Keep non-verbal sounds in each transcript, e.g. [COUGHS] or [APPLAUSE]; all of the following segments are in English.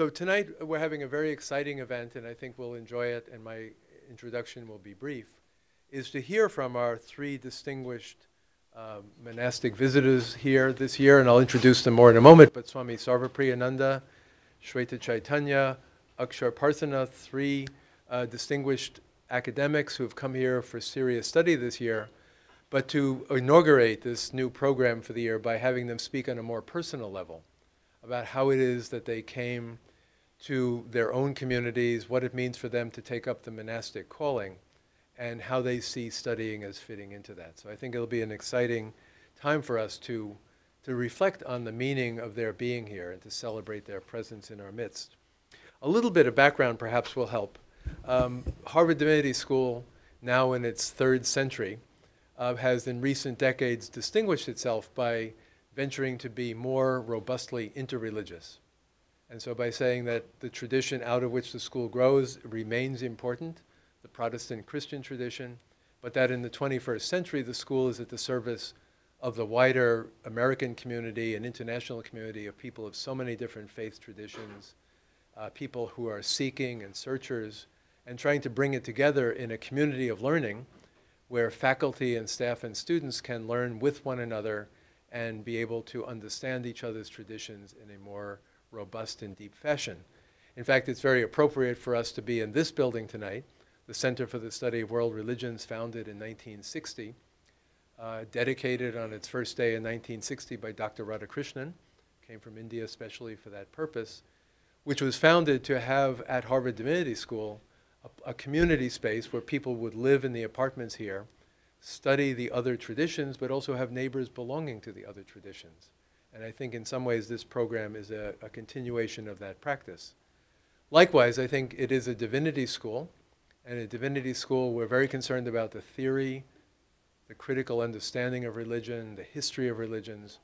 So tonight uh, we're having a very exciting event, and I think we'll enjoy it, and my introduction will be brief, is to hear from our three distinguished um, monastic visitors here this year, and I'll introduce them more in a moment, but Swami Sarvapriyananda, Shweta Chaitanya, Akshar Parthana, three uh, distinguished academics who have come here for serious study this year, but to inaugurate this new program for the year by having them speak on a more personal level about how it is that they came to their own communities, what it means for them to take up the monastic calling, and how they see studying as fitting into that. So I think it'll be an exciting time for us to, to reflect on the meaning of their being here and to celebrate their presence in our midst. A little bit of background perhaps will help. Um, Harvard Divinity School, now in its third century, uh, has in recent decades distinguished itself by venturing to be more robustly interreligious. And so by saying that the tradition out of which the school grows remains important, the Protestant Christian tradition, but that in the 21st century the school is at the service of the wider American community and international community of people of so many different faith traditions, uh, people who are seeking and searchers, and trying to bring it together in a community of learning where faculty and staff and students can learn with one another and be able to understand each other's traditions in a more robust and deep fashion. In fact, it's very appropriate for us to be in this building tonight, the Center for the Study of World Religions, founded in 1960, uh, dedicated on its first day in 1960 by Dr. Radhakrishnan, came from India especially for that purpose, which was founded to have at Harvard Divinity School a, a community space where people would live in the apartments here study the other traditions, but also have neighbors belonging to the other traditions. And I think in some ways this program is a, a, continuation of that practice. Likewise, I think it is a divinity school. And a divinity school, we're very concerned about the theory, the critical understanding of religion, the history of religions,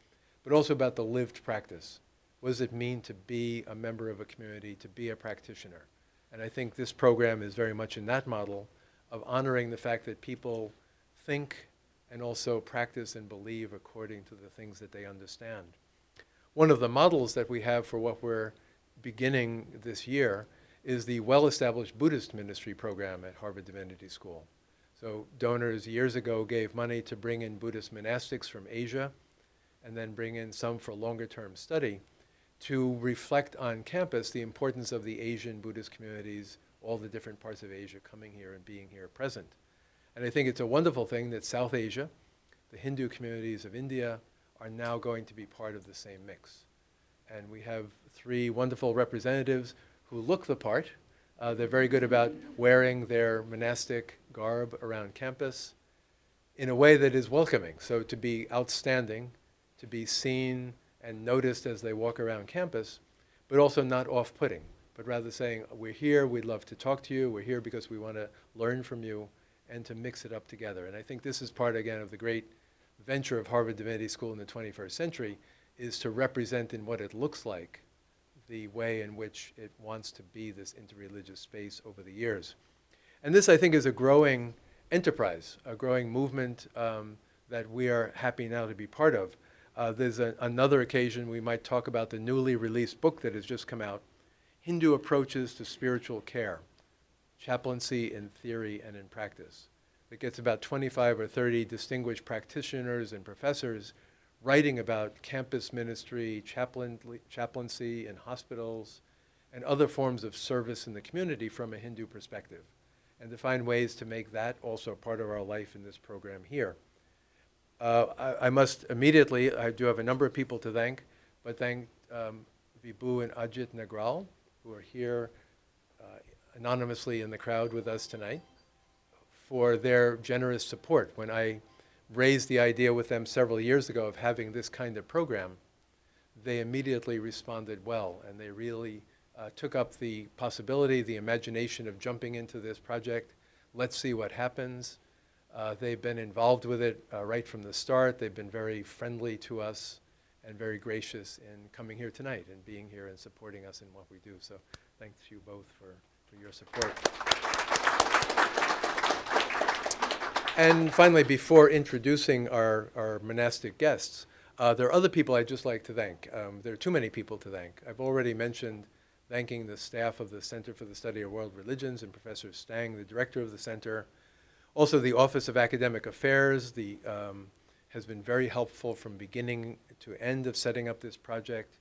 but also about the lived practice. What does it mean to be a member of a community, to be a practitioner? And I think this program is very much in that model of honoring the fact that people think and also practice and believe according to the things that they understand. One of the models that we have for what we're beginning this year is the well-established Buddhist ministry program at Harvard Divinity School. So donors years ago gave money to bring in Buddhist monastics from Asia and then bring in some for longer term study to reflect on campus the importance of the Asian Buddhist communities, all the different parts of Asia coming here and being here present. And I think it's a wonderful thing that South Asia, the Hindu communities of India, are now going to be part of the same mix. And we have three wonderful representatives who look the part. Uh, they're very good about wearing their monastic garb around campus in a way that is welcoming. So to be outstanding, to be seen and noticed as they walk around campus, but also not off-putting, but rather saying, we're here, we'd love to talk to you, we're here because we want to learn from you, and to mix it up together. And I think this is part, again, of the great venture of Harvard Divinity School in the 21st century, is to represent in what it looks like the way in which it wants to be this interreligious space over the years. And this, I think, is a growing enterprise, a growing movement um, that we are happy now to be part of. Uh, there's a, another occasion we might talk about the newly released book that has just come out, Hindu Approaches to Spiritual Care chaplaincy in theory and in practice. It gets about 25 or 30 distinguished practitioners and professors writing about campus ministry, chaplain, chaplaincy in hospitals, and other forms of service in the community from a Hindu perspective, and to find ways to make that also part of our life in this program here. Uh, I, I, must immediately, I do have a number of people to thank, but thank um, Vibhu and Ajit Nagral, who are here anonymously in the crowd with us tonight for their generous support. When I raised the idea with them several years ago of having this kind of program, they immediately responded well, and they really uh, took up the possibility, the imagination of jumping into this project. Let's see what happens. Uh, they've been involved with it uh, right from the start. They've been very friendly to us and very gracious in coming here tonight and being here and supporting us in what we do. So thanks to you both for for your support. And finally, before introducing our, our monastic guests, uh, there are other people I'd just like to thank. Um, there are too many people to thank. I've already mentioned thanking the staff of the Center for the Study of World Religions and Professor Stang, the director of the center. Also, the Office of Academic Affairs the, um, has been very helpful from beginning to end of setting up this project.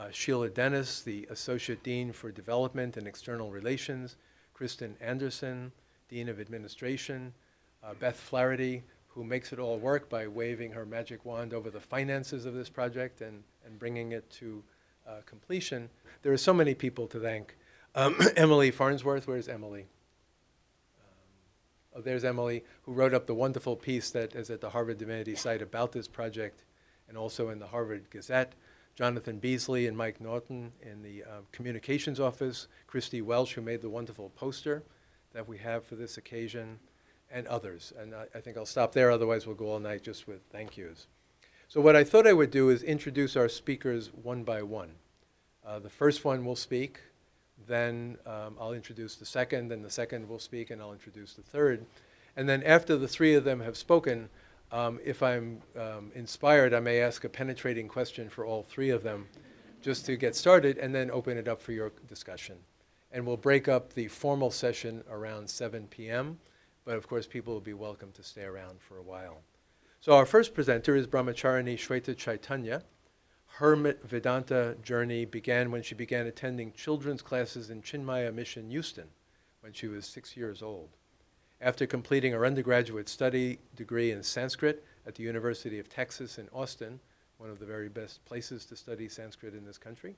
Uh, Sheila Dennis, the Associate Dean for Development and External Relations. Kristen Anderson, Dean of Administration. Uh, Beth Flaherty, who makes it all work by waving her magic wand over the finances of this project and, and bringing it to uh, completion. There are so many people to thank. Um, [CLEARS THROAT] Emily Farnsworth, where's Emily? Um, oh, there's Emily, who wrote up the wonderful piece that is at the Harvard Divinity site about this project and also in the Harvard Gazette. Jonathan Beasley and Mike Norton in the uh, communications office, Christy Welsh, who made the wonderful poster that we have for this occasion, and others. And I, I think I'll stop there, otherwise we'll go all night just with thank yous. So what I thought I would do is introduce our speakers one by one. Uh, the first one will speak, then um, I'll introduce the second, then the second will speak, and I'll introduce the third. And then after the three of them have spoken, um, if I'm um, inspired, I may ask a penetrating question for all three of them just to get started and then open it up for your discussion. And we'll break up the formal session around 7 p.m., but of course, people will be welcome to stay around for a while. So, our first presenter is Brahmacharini Shweta Chaitanya. Her Vedanta journey began when she began attending children's classes in Chinmaya Mission, Houston, when she was six years old. After completing her undergraduate study degree in Sanskrit at the University of Texas in Austin, one of the very best places to study Sanskrit in this country,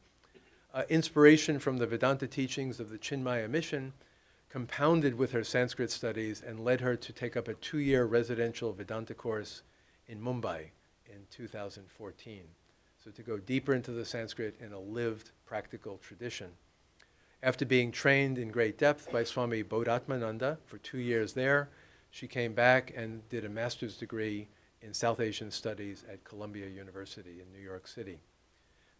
uh, inspiration from the Vedanta teachings of the Chinmaya mission compounded with her Sanskrit studies and led her to take up a two year residential Vedanta course in Mumbai in 2014. So, to go deeper into the Sanskrit in a lived, practical tradition. After being trained in great depth by Swami Bodhatmananda for two years there, she came back and did a master's degree in South Asian Studies at Columbia University in New York City.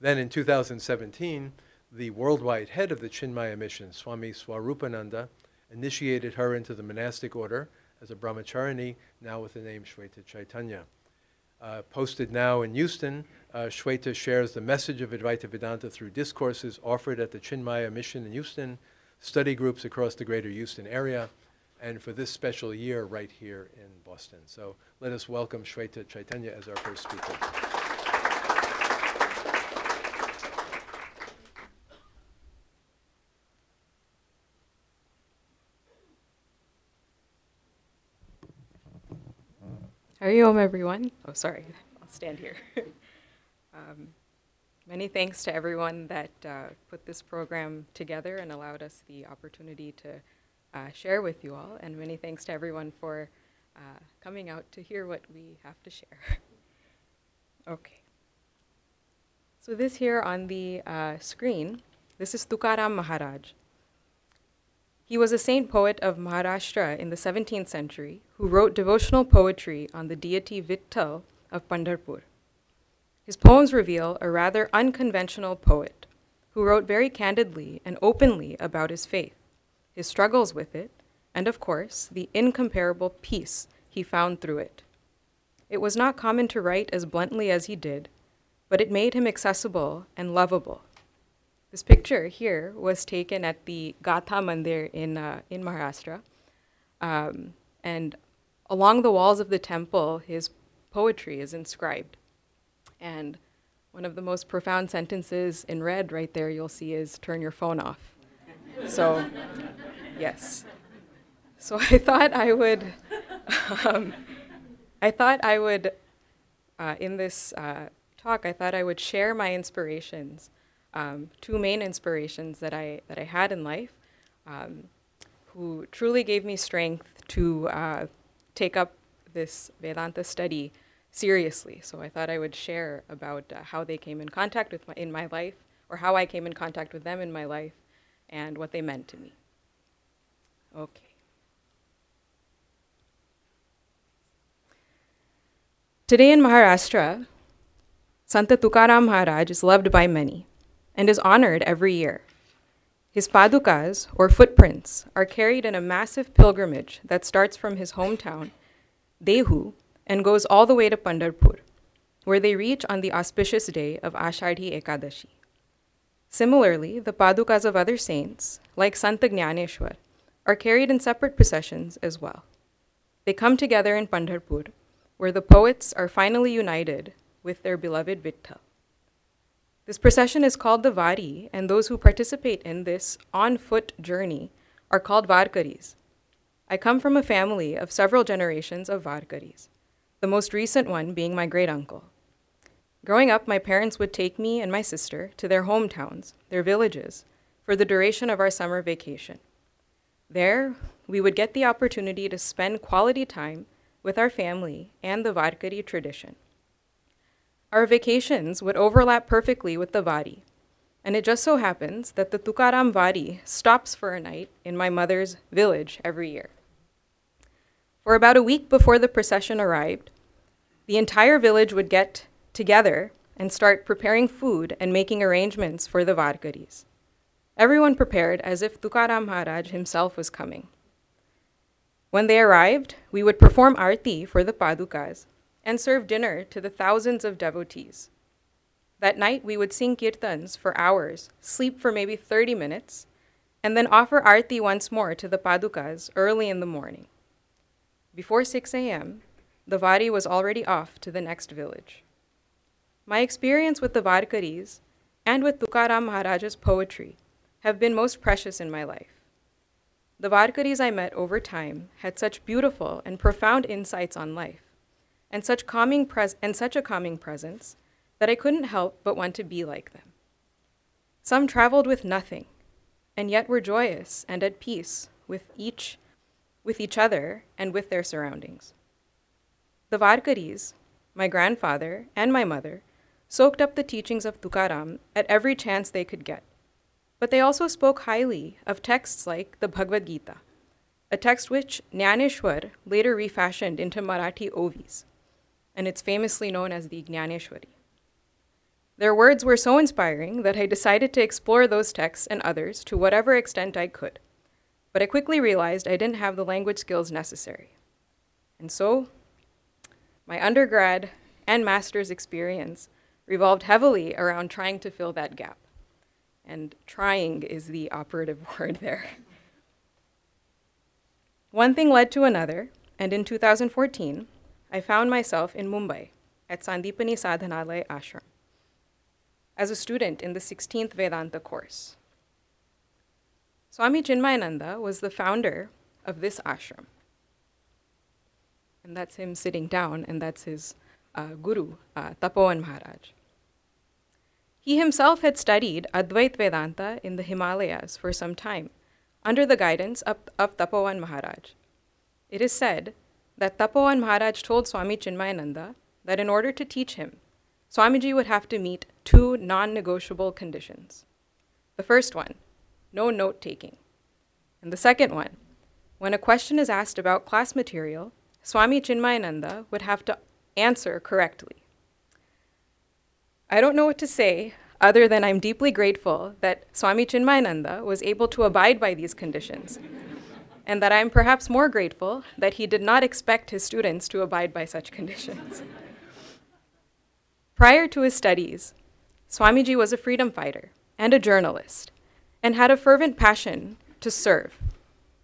Then in 2017, the worldwide head of the Chinmaya mission, Swami Swarupananda, initiated her into the monastic order as a brahmacharini, now with the name Shweta Chaitanya. Uh, posted now in Houston, uh, Shweta shares the message of Advaita Vedanta through discourses offered at the Chinmaya Mission in Houston, study groups across the greater Houston area, and for this special year right here in Boston. So let us welcome Shweta Chaitanya as our first speaker. Hari Om, everyone. Oh, sorry, I'll stand here. [LAUGHS] um, many thanks to everyone that uh, put this program together and allowed us the opportunity to uh, share with you all. And many thanks to everyone for uh, coming out to hear what we have to share. [LAUGHS] okay. So, this here on the uh, screen, this is Tukaram Maharaj. He was a saint poet of Maharashtra in the 17th century who wrote devotional poetry on the deity Vitthal of Pandharpur. His poems reveal a rather unconventional poet who wrote very candidly and openly about his faith, his struggles with it, and of course, the incomparable peace he found through it. It was not common to write as bluntly as he did, but it made him accessible and lovable this picture here was taken at the Gatha Mandir in, uh, in Maharashtra. Um, and along the walls of the temple, his poetry is inscribed. And one of the most profound sentences in red right there you'll see is turn your phone off. So, yes. So I thought I would, [LAUGHS] um, I thought I would, uh, in this uh, talk, I thought I would share my inspirations um, two main inspirations that I, that I had in life um, who truly gave me strength to uh, take up this Vedanta study seriously. So I thought I would share about uh, how they came in contact with my, in my life, or how I came in contact with them in my life, and what they meant to me. Okay. Today in Maharashtra, Santa Tukaram Maharaj is loved by many and is honored every year. His padukas, or footprints, are carried in a massive pilgrimage that starts from his hometown, Dehu, and goes all the way to Pandharpur, where they reach on the auspicious day of Ashadhi Ekadashi. Similarly, the padukas of other saints, like Santa Jnaneshwar, are carried in separate processions as well. They come together in Pandharpur, where the poets are finally united with their beloved Vitthal. This procession is called the Vari, and those who participate in this on foot journey are called Varkaris. I come from a family of several generations of Varkaris, the most recent one being my great uncle. Growing up, my parents would take me and my sister to their hometowns, their villages, for the duration of our summer vacation. There, we would get the opportunity to spend quality time with our family and the Varkari tradition. Our vacations would overlap perfectly with the Vari, and it just so happens that the Tukaram Vari stops for a night in my mother's village every year. For about a week before the procession arrived, the entire village would get together and start preparing food and making arrangements for the Varkaris. Everyone prepared as if Tukaram Maharaj himself was coming. When they arrived, we would perform arti for the padukas and serve dinner to the thousands of devotees. That night, we would sing kirtans for hours, sleep for maybe 30 minutes, and then offer arti once more to the padukas early in the morning. Before 6 a.m., the Vari was already off to the next village. My experience with the Varkaris and with Tukaram Maharaj's poetry have been most precious in my life. The Varkaris I met over time had such beautiful and profound insights on life, and such, calming pres- and such a calming presence that I couldn't help but want to be like them. Some traveled with nothing, and yet were joyous and at peace with each, with each other and with their surroundings. The Varkaris, my grandfather and my mother, soaked up the teachings of Tukaram at every chance they could get. But they also spoke highly of texts like the Bhagavad Gita, a text which Jnaneshwar later refashioned into Marathi ovis, and it's famously known as the Jnaneshwari. Their words were so inspiring that I decided to explore those texts and others to whatever extent I could. But I quickly realized I didn't have the language skills necessary. And so, my undergrad and master's experience revolved heavily around trying to fill that gap. And trying is the operative [LAUGHS] word there. One thing led to another, and in 2014, I found myself in Mumbai at Sandipani Sadhanalaya Ashram as a student in the 16th Vedanta course. Swami Chinmayananda was the founder of this ashram. And that's him sitting down, and that's his uh, guru, uh, Tapovan Maharaj. He himself had studied Advait Vedanta in the Himalayas for some time, under the guidance of, of Tapovan Maharaj. It is said that Tapovan Maharaj told Swami Chinmayananda that in order to teach him, Swamiji would have to meet two non negotiable conditions. The first one, no note taking. And the second one, when a question is asked about class material, Swami Chinmayananda would have to answer correctly. I don't know what to say other than I'm deeply grateful that Swami Chinmayananda was able to abide by these conditions, and that I'm perhaps more grateful that he did not expect his students to abide by such conditions. Prior to his studies, Swamiji was a freedom fighter and a journalist, and had a fervent passion to serve.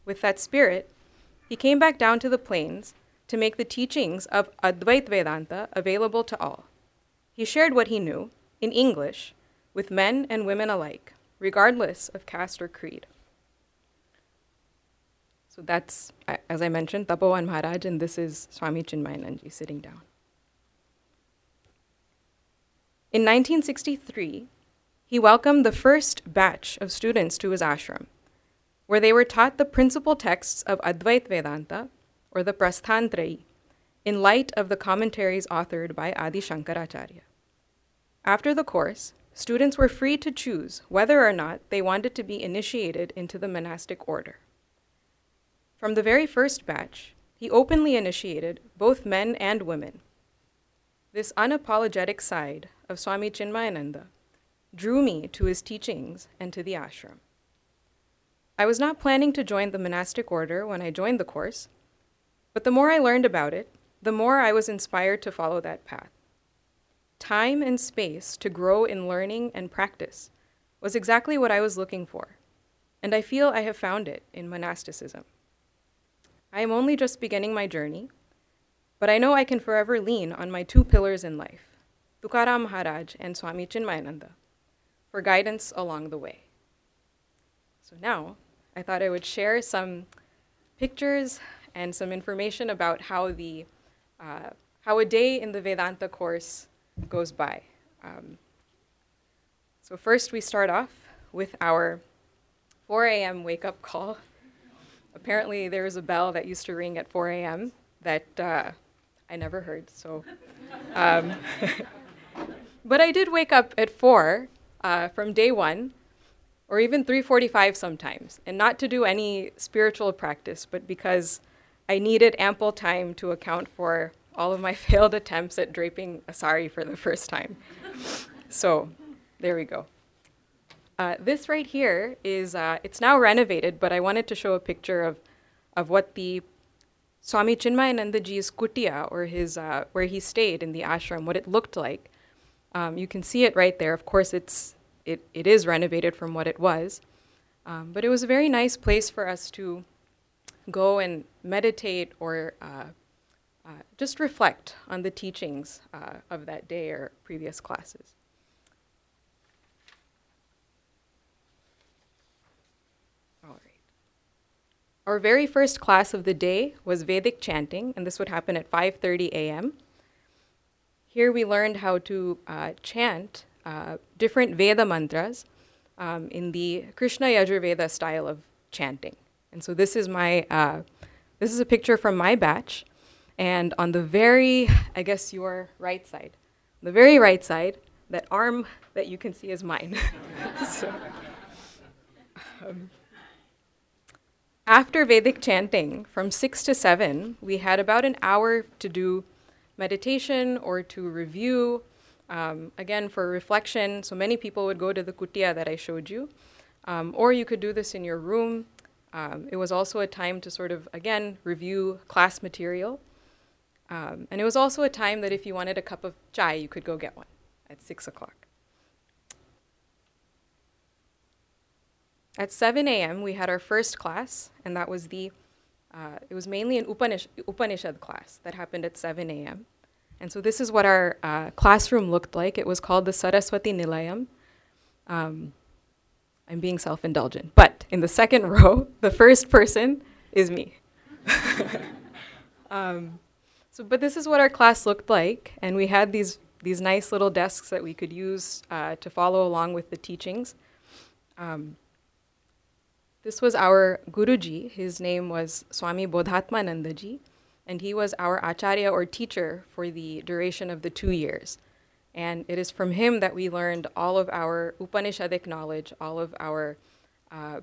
With that spirit, he came back down to the plains to make the teachings of Advait Vedanta available to all. He shared what he knew, in English, with men and women alike, regardless of caste or creed. So that's, as I mentioned, Tapovan Maharaj, and this is Swami Chinmayananji sitting down. In 1963, he welcomed the first batch of students to his ashram, where they were taught the principal texts of Advait Vedanta, or the Prasthantrayi, in light of the commentaries authored by Adi Shankaracharya. After the course, students were free to choose whether or not they wanted to be initiated into the monastic order. From the very first batch, he openly initiated both men and women. This unapologetic side of Swami Chinmayananda drew me to his teachings and to the ashram. I was not planning to join the monastic order when I joined the course, but the more I learned about it, the more I was inspired to follow that path. Time and space to grow in learning and practice was exactly what I was looking for, and I feel I have found it in monasticism. I am only just beginning my journey, but I know I can forever lean on my two pillars in life, Tukaram Maharaj and Swami Chinmayananda, for guidance along the way. So now, I thought I would share some pictures and some information about how the uh, how a day in the Vedanta course goes by. Um, so first, we start off with our 4 a.m. wake up call. Apparently, there was a bell that used to ring at 4 a.m. that uh, I never heard. So, um, [LAUGHS] but I did wake up at 4 uh, from day one, or even 3:45 sometimes, and not to do any spiritual practice, but because I needed ample time to account for all of my [LAUGHS] failed attempts at draping a sari for the first time. so, there we go. Uh, this right here is, uh, it's now renovated, but I wanted to show a picture of, of what the Swami Chinmayanandaji's kutia, or his, uh, where he stayed in the ashram, what it looked like. Um, you can see it right there. Of course, it's, it, it is renovated from what it was. Um, but it was a very nice place for us to go and meditate or uh, uh, just reflect on the teachings of that day or previous classes. Our very first class of the day was Vedic chanting, and this would happen at 5:30 a.m. Here we learned how to uh, chant uh, different Veda mantras um, in the Krishna Yajurveda style of chanting. And so this is my uh, this is a picture from my batch, and on the very I guess your right side, the very right side, that arm that you can see is mine. [LAUGHS] so, um, after Vedic chanting, from six to seven, we had about an hour to do meditation or to review. Um, again, for reflection, so many people would go to the kutia that I showed you, um, or you could do this in your room. Um, it was also a time to sort of, again, review class material. Um, and it was also a time that if you wanted a cup of chai, you could go get one at 6 o'clock. At 7 a.m., we had our first class, and that was the, uh, it was mainly an Upanish- Upanishad class that happened at 7 a.m. And so this is what our uh, classroom looked like. It was called the Saraswati Nilayam. Um, I'm being self indulgent. But in the second [LAUGHS] row, the first person is me. [LAUGHS] um, so, but this is what our class looked like, and we had these, these nice little desks that we could use uh, to follow along with the teachings. Um, this was our Guruji. His name was Swami Bodhatmanandaji, and he was our acharya or teacher for the duration of the two years. And it is from him that we learned all of our Upanishadic knowledge, all of our uh,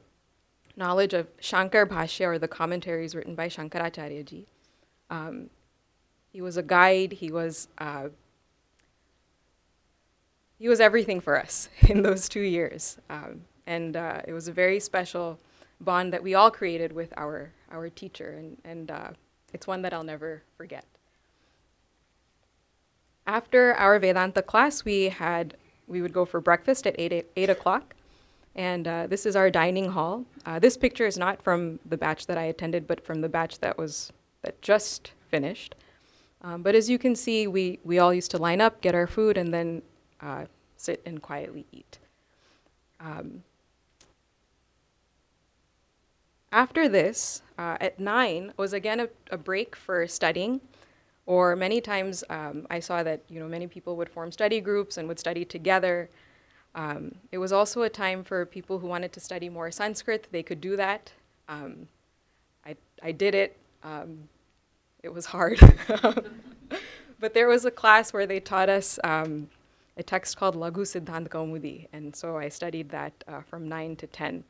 knowledge of Shankar Bhashya, or the commentaries written by Shankaracharya ji. Um, he was a guide, he was, uh, he was everything for us [LAUGHS] in those two years. Um, and uh, it was a very special bond that we all created with our, our teacher, and, and uh, it's one that I'll never forget. After our Vedanta class, we had we would go for breakfast at 8, 8, 8 o'clock. And uh, this is our dining hall. Uh, this picture is not from the batch that I attended, but from the batch that was that just finished. Um, but as you can see, we, we all used to line up, get our food, and then uh, sit and quietly eat. Um, after this, uh, at 9, was again a, a break for studying or many times um, I saw that you know many people would form study groups and would study together. Um, it was also a time for people who wanted to study more Sanskrit. They could do that. Um, I, I did it. Um, it was hard. [LAUGHS] but there was a class where they taught us um, a text called Laghu Siddhant Kaumudi, and so I studied that uh, from 9 to 10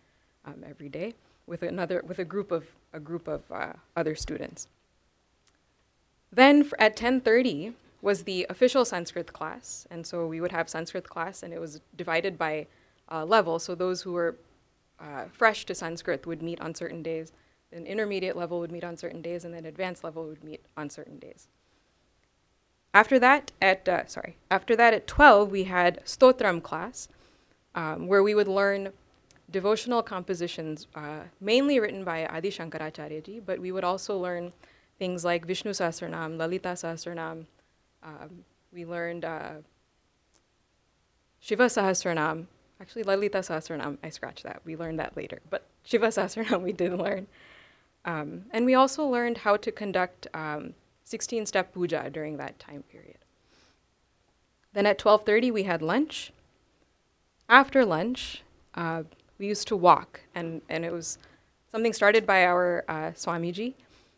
um, every day with another with a group of a group of uh, other students. Then at 10:30 was the official Sanskrit class, and so we would have Sanskrit class, and it was divided by uh, level. So those who were uh, fresh to Sanskrit would meet on certain days. An intermediate level would meet on certain days, and then advanced level would meet on certain days. After that, at uh, sorry, after that at 12 we had Stotram class, um, where we would learn devotional compositions, uh, mainly written by Adi Shankaracharya but we would also learn things like Vishnu Sahasranam, Lalita Sahasranam. Um, we learned uh, Shiva Sahasranam. Actually, Lalita Sahasranam, I scratched that. We learned that later. But Shiva Sahasranam [LAUGHS] we did learn. Um, and we also learned how to conduct 16-step um, puja during that time period. Then at 12:30 we had lunch. After lunch, uh, we used to walk, and, and it was something started by our uh, Swamiji.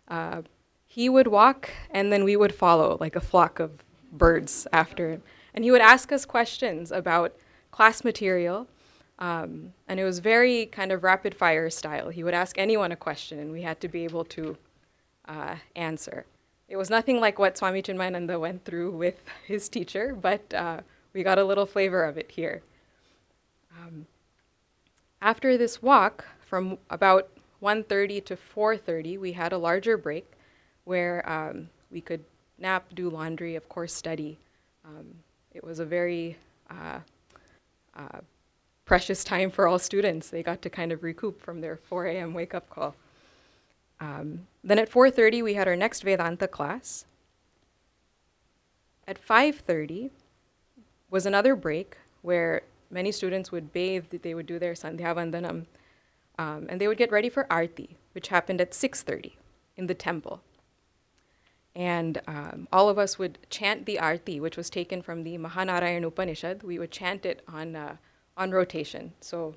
Uh, he would walk, and then we would follow like a flock of birds after him. And he would ask us questions about class material, um, and it was very kind of rapid fire style. He would ask anyone a question, and we had to be able to uh, answer. It was nothing like what Swami Chinmayananda went through with his teacher, but uh, we got a little flavor of it here. Um, after this walk, from about 1.30 to 4.30, we had a larger break where um, we could nap, do laundry, of course, study. Um, it was a very uh, uh, precious time for all students. They got to kind of recoup from their 4 a.m. wake-up call. Um, then at 4.30, we had our next Vedanta class. At 5.30 was another break where many students would bathe, they would do their Sandhya Vandanam, um, and they would get ready for Arti, which happened at 6.30 in the temple. And um, all of us would chant the arti, which was taken from the Mahanarayan Upanishad. We would chant it on, uh, on rotation. So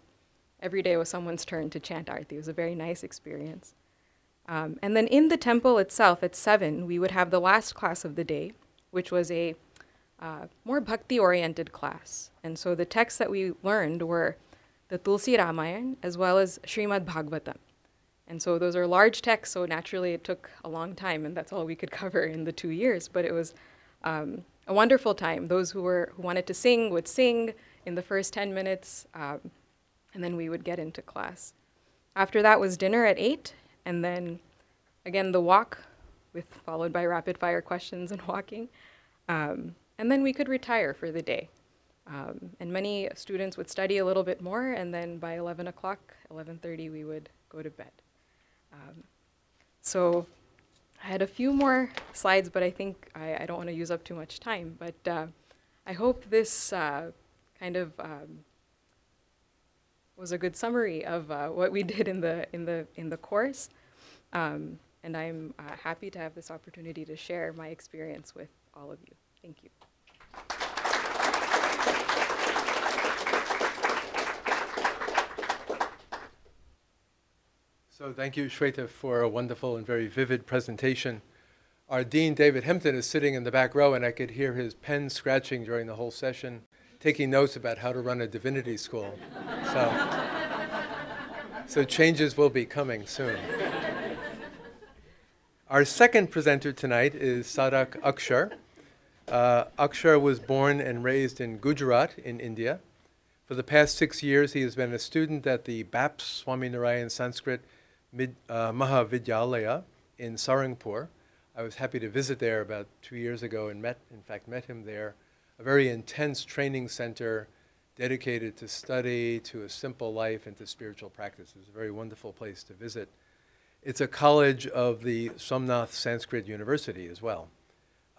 every day was someone's turn to chant arti. It was a very nice experience. Um, and then in the temple itself at 7, we would have the last class of the day, which was a uh, more bhakti oriented class. And so the texts that we learned were the Tulsi Ramayan as well as Srimad Bhagavatam. And so those are large texts, so naturally it took a long time, and that's all we could [LAUGHS] cover in the two years. But it was um, a wonderful time. Those who were who wanted to sing would sing in the first 10 minutes, um, and then we would get into class. After that was dinner at 8, and then again the walk, with followed by rapid fire questions and [LAUGHS] walking. Um, and then we could retire for the day. Um, and many students would study a little bit more, and then by 11 o'clock, 11.30, we would go to bed. Um, so I had a few more slides, but I think I, I don't want to use up too much time. But uh, I hope this uh, kind of um, was a good summary of uh, what we [LAUGHS] did in the in the in the course. Um, and I'm uh, happy to have this opportunity to share my experience with all of you. Thank you. So thank you, Shweta, for a wonderful and very vivid presentation. Our Dean, David Hempton, is sitting in the back row, and I could hear his pen scratching during the whole session, taking notes about how to run a divinity school. [LAUGHS] So, so changes will be coming soon. Our second presenter tonight is Sadhak Akshar. Uh, Akshar was born and raised in Gujarat in India. For the past six years, he has been a student at the BAPS Swaminarayan Sanskrit Mid, uh, Mahavidyalaya in Sarangpur. I was happy to visit there about two years ago and met, in fact, met him there. A very intense training center dedicated to study, to a simple life, and to spiritual practice. It's a very wonderful place to visit. It's a college of the Somnath Sanskrit University as well.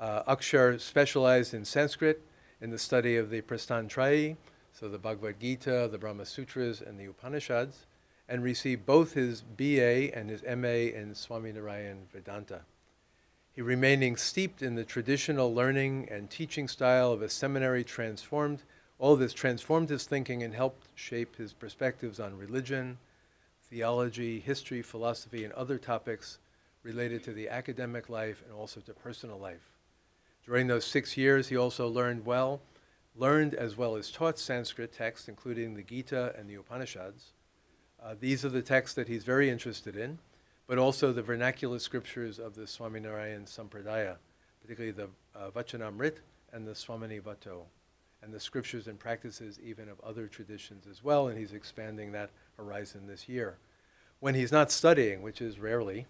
Uh, Akshar specialized in Sanskrit in the study of the Prasthantrayi, so the Bhagavad Gita, the Brahma Sutras, and the Upanishads and received both his BA and his MA in Swaminarayan Vedanta. He remaining steeped in the traditional learning and teaching style of a seminary transformed, all this transformed his thinking and helped shape his perspectives on religion, theology, history, philosophy, and other topics related to the academic life and also to personal life. During those six years, he also learned well, learned as well as taught Sanskrit texts, including the Gita and the Upanishads, uh, these are the texts that he's very interested in, but also the vernacular scriptures of the Swaminarayan Sampradaya, particularly the uh, Vachanamrit and the Swamini Vato, and the scriptures and practices even of other traditions as well, and he's expanding that horizon this year. When he's not studying, which is rarely,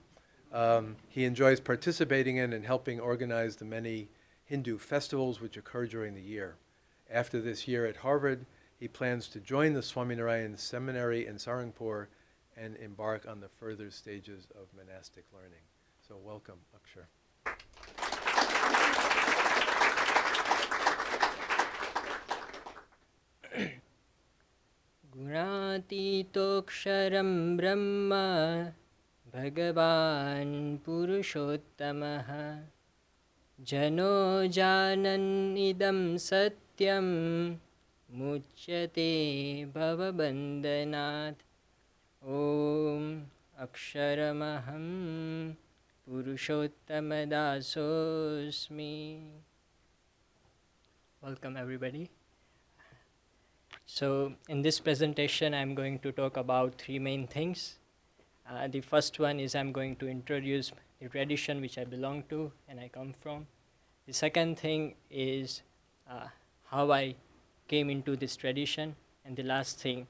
um, he enjoys participating in and helping organize the many Hindu festivals which occur during the year. After this year at Harvard, he plans to join the Swaminarayan Seminary in Sarangpur and embark on the further stages of monastic learning. So welcome, Akshar. गुणातीतोऽक्षरं ब्रह्म भगवान् पुरुषोत्तमः जनो जानन इदम सत्यम मुच्यते भवबंदनाथ ओम अक्षरमहम पुरुषोत्तम दासोस्मी welcome everybody so in this presentation I am going to talk about three main things the first one is I am going to introduce the tradition which I belong to and I come from. The second thing is uh, how I came into this tradition. And the last thing,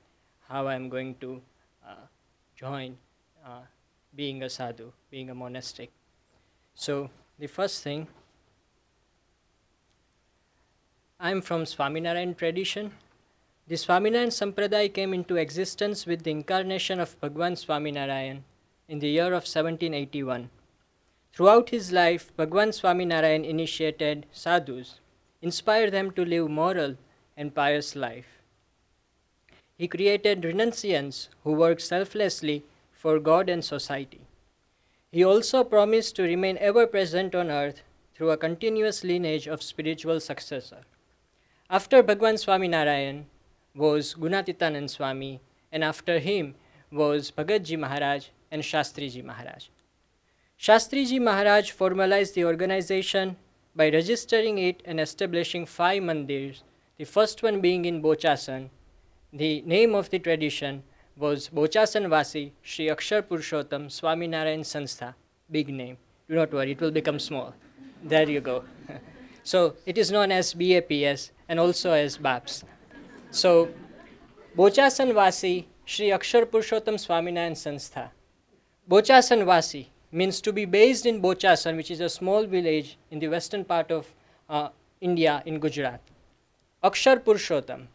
how I'm going to uh, join uh, being a sadhu, being a monastic. So, the first thing, I'm from Swaminarayan tradition. The Swaminarayan Sampradaya came into existence with the incarnation of Bhagwan Swaminarayan in the year of 1781. Throughout his life, Bhagwan Swaminarayan initiated sadhus, inspired them to live moral and pious life. He created renunciants who worked selflessly for God and society. He also promised to remain ever present on earth through a continuous lineage of spiritual successor. After Bhagwan Swaminarayan was Gunatitanand Swami, and after him was Bhagatji Maharaj and Shastriji Maharaj. Shastriji Maharaj formalized the organization by registering it and establishing five mandirs, the first one being in Bochasan. The name of the tradition was Bochasan Vasi Sri Akshar Purushottam Swaminarayan Sanstha. Big name. Do not worry, it will become small. There you go. [LAUGHS] so it is known as BAPS and also as BAPS. So, Bochasan Vasi Sri Akshar Purushottam Swaminarayan Sanstha. Bochasan Vasi means to be based in Bochasan, which is a small village in the western part of uh, India in Gujarat. Akshar Purushottam.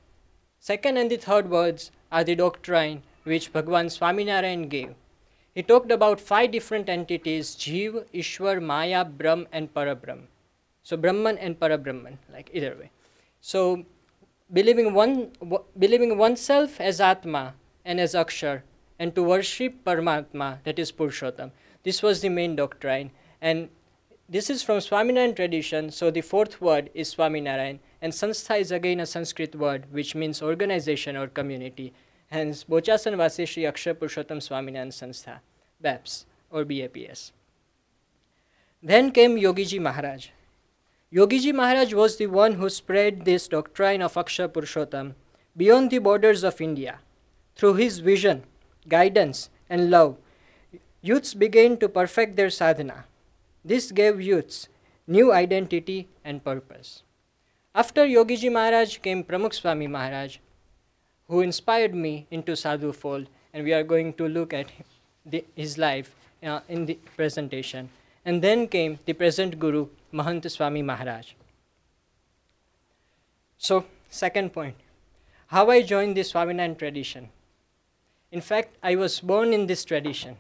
Second and the third words are the doctrine which Bhagwan Swaminarayan gave. He talked about five different entities Jeev, Ishwar, Maya, Brahm, and Parabrahm. So, Brahman and Parabrahman, like either way. So, believing, one, believing oneself as Atma and as Akshar, and to worship Paramatma, that is Purushottam. This was the main doctrine. And this is from Swaminarayan tradition, so the fourth word is Swaminarayan. And Sanstha is again a Sanskrit word which means organization or community. Hence, Bochasan Vasi Shri Akshar Purushottam Swaminarayan Sanstha, BAPS or BAPS. Then came Yogiji Maharaj. Yogiji Maharaj was the one who spread this doctrine of Akshar Purushottam beyond the borders of India. Through his vision, guidance, and love, youths began to perfect their sadhana. This gave youths new identity and purpose. After Yogiji Maharaj came Pramukh Swami Maharaj, who inspired me into sadhu fold, and we are going to look at the, his life uh, in the presentation. And then came the present Guru, Mahant Swami Maharaj. So, second point how I joined the Swaminarayan tradition. In fact, I was born in this tradition.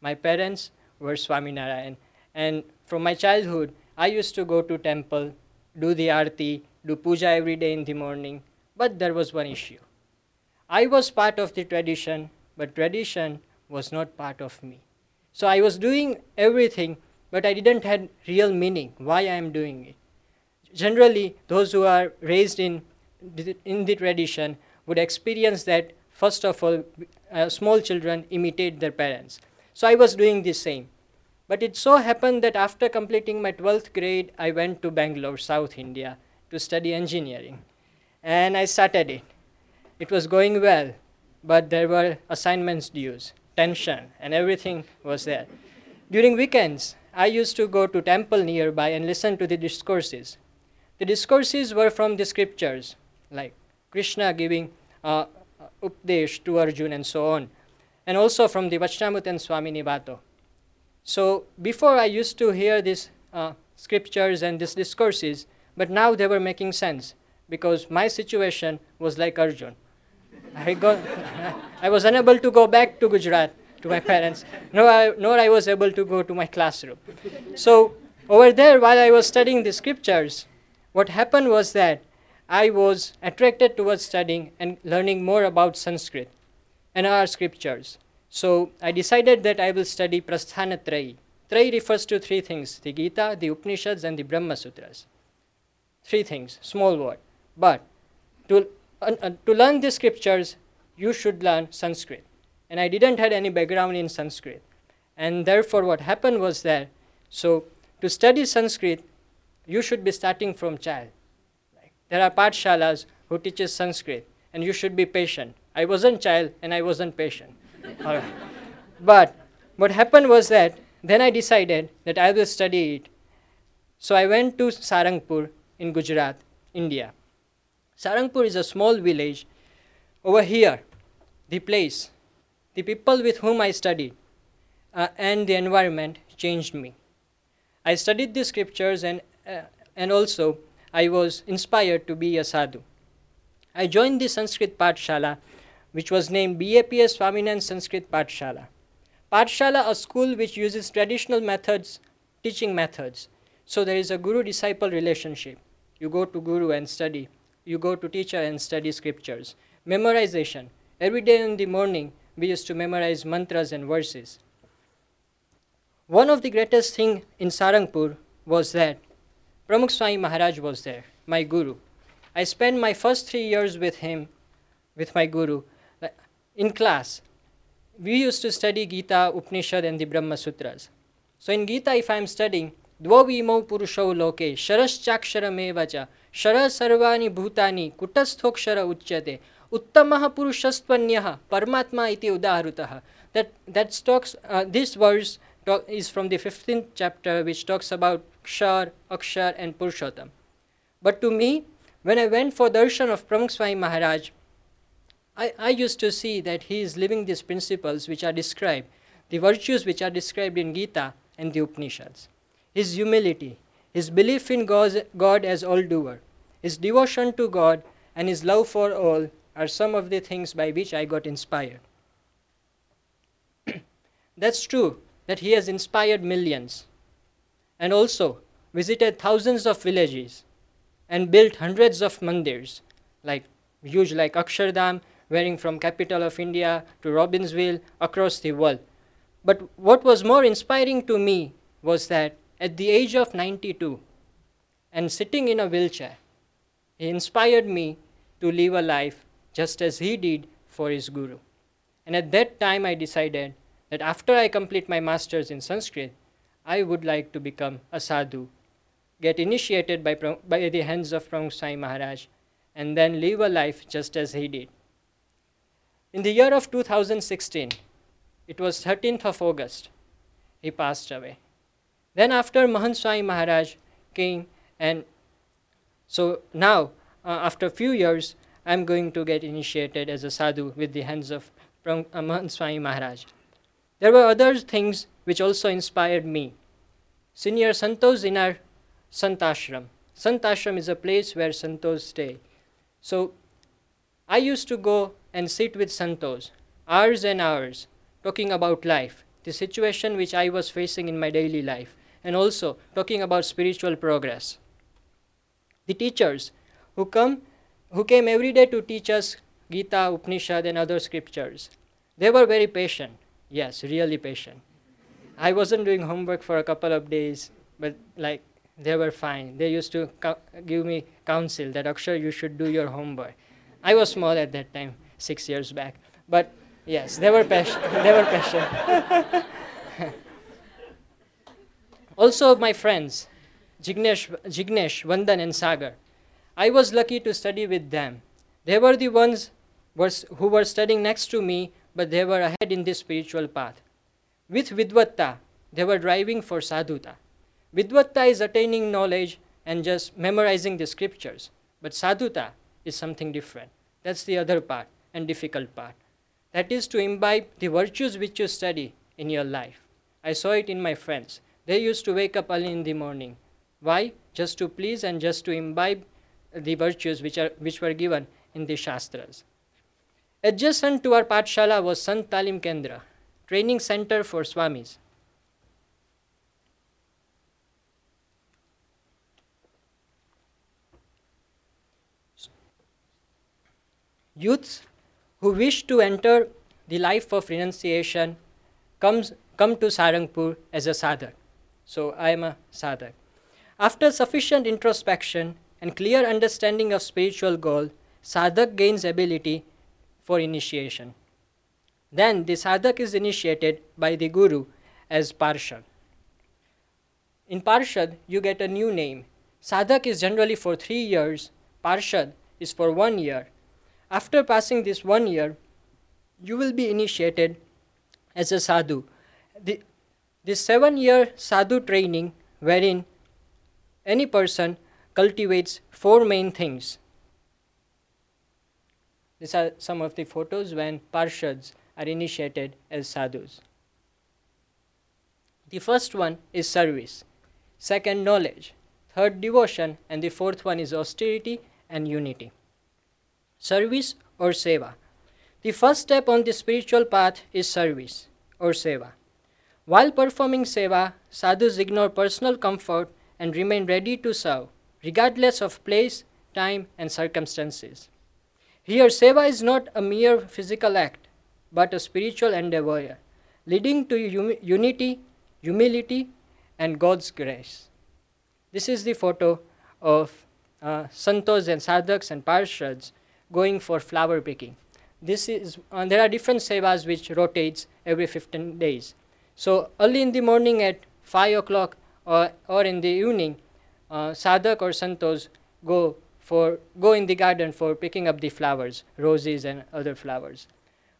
My parents were Swaminarayan, and from my childhood, I used to go to temple, do the arti, do puja every day in the morning. But there was one issue. I was part of the tradition, but tradition was not part of me. So I was doing everything, but I didn't have real meaning why I am doing it. Generally, those who are raised in in the tradition would experience that first of all, uh, small children imitate their parents. So I was doing the same. But it so happened that after completing my 12th grade, I went to Bangalore, South India, to study engineering. And I started it. It was going well, but there were assignments dues, tension, and everything was there. During weekends, I used to go to temple nearby and listen to the discourses. The discourses were from the scriptures, like Krishna giving uh, Updesh to Arjun and so on, and also from the Vachanamrit and Swamini Vato. So before I used to hear these uh, scriptures and these discourses, but now they were making sense. because my situation was like Arjun. [LAUGHS] I, got, [LAUGHS] I was unable to go back to Gujarat to my [LAUGHS] parents, nor I, nor I was able to go to my classroom. So, over there, while I was studying the scriptures, what happened was that I was attracted towards studying and learning more about Sanskrit and our scriptures. So, I decided that I will study Prasthana Trayi. Trayi refers to three things the Gita, the Upanishads, and the Brahma Sutras. Three things, small word. But to, uh, uh, to learn the scriptures, you should learn Sanskrit. And I didn't have any background in Sanskrit. And therefore, what happened was that, so to study Sanskrit, you should be starting from child. There are pathshalas who teaches Sanskrit, and you should be patient. I wasn't child, and I wasn't patient. [LAUGHS] But what happened was that then I decided that I will study it. So I went to Sarangpur in Gujarat, India. Sarangpur is a small village. Over here, the place, the people with whom I studied, uh, and the environment changed me. I studied the scriptures and, uh, and also I was inspired to be a sadhu. I joined the Sanskrit Pathshala, which was named BAPS Swaminarayan Sanskrit Pathshala. Pathshala, a school which uses traditional methods, teaching methods. So there is a guru disciple relationship. You go to guru and study, you go to teacher and study scriptures. Memorization. Every day in the morning, we used to memorize mantras and verses. One of the greatest thing in Sarangpur was that Pramukh Swami Maharaj was there, my guru. I spent my first three years with him, with my guru, in class. We used to study Gita, Upanishad, and the Brahma Sutras. So in Gita, if I am studying, पुरुषौ लोके शरश्चाक्षरमेव च sir सर्वाणि भूतानि कुटस्थोक्षर उच्यते उत्तमः पुरुषस्त्वन्यः परमात्मा इति उदाहृतः that that talks uh, this verse talk, is from the 15th chapter which talks about kshar akshar and purushottam but to me when i went for darshan of pramukh swami maharaj I, I used to see that he is living these principles which are described the virtues which are described in gita and the upanishads. His humility his belief in god, god as all doer his devotion to god and his love for all are some of the things by which i got inspired. [CLEARS THROAT] That's true that he has inspired millions and also visited thousands of villages and built hundreds of mandirs, like huge like Akshardham, varying from capital of India to Robbinsville across the world. But what was more inspiring to me was that at the age of 92 and sitting in a wheelchair, he inspired me to live a life just as he did for his guru. And at that time, I decided that after I complete my master's in Sanskrit, I would like to become a sadhu, get initiated by, by the hands of Pramukh Swami Maharaj, and then live a life just as he did. In the year of 2016, it was 13th of August, he passed away. Then after Mahant Swami Maharaj came and so now, uh, after a few years, I'm going to get initiated as a sadhu with the hands of uh, Mahant Swami Maharaj. There were other things which also inspired me. Senior Santos in our Santashram. Santashram is a place where Santos stay. So I used to go and sit with Santos, hours and hours, talking about life, the situation which I was facing in my daily life, and also talking about spiritual progress. The teachers who come who came every day to teach us Gita, Upanishad, and other scriptures, they were very patient. Yes, really patient. I wasn't doing homework for a couple of days, but like they were fine. They used to give me counsel that Akshar, you should do your homework. I was small at that time, six years back, but yes, they were patient. they were patient. [LAUGHS] also, my friends, Jignesh, Jignesh, Vandan, and Sagar. I was lucky to study with them. They were the ones who were studying next to me but they were ahead in this spiritual path. With Vidvatta, they were driving for sadhuta. Vidvatta is attaining knowledge and just memorizing the scriptures, but sadhuta is something different. That's the other part and difficult part. That is to imbibe the virtues which you study in your life. I saw it in my friends. They used to wake up early in the morning. Why? Just to please and just to imbibe the virtues which, are, which were given in the Shastras. Adjacent to our Pathshala was Sant Talim Kendra, training center for Swamis. Youths who wish to enter the life of renunciation comes, come to Sarangpur as a sadhak. So I am a sadhak. After sufficient introspection and clear understanding of spiritual goal, sadhak gains ability for initiation. Then the sadhak is initiated by the guru as parshad. In parshad, you get a new name. Sadhak is generally for three years, parshad is for one year. After passing this one year, you will be initiated as a sadhu. The, this seven year sadhu training, wherein any person cultivates four main things. These are some of the photos when parshads are initiated as sadhus. The first one is service, second, knowledge, third, devotion, and the fourth one is austerity and unity. Service or seva. The first step on the spiritual path is service or seva. While performing seva, sadhus ignore personal comfort and remain ready to serve, regardless of place, time, and circumstances. Here, seva is not a mere physical act, but a spiritual endeavor, leading to unity, humility, and God's grace. This is the photo of uh, santos and sadhaks and parshads going for flower picking. This is uh, there are different sevas which rotates every 15 days. So early in the morning at 5 o'clock or, or in the evening, uh, sadhak or santos go for go in the garden for picking up the flowers, roses and other flowers.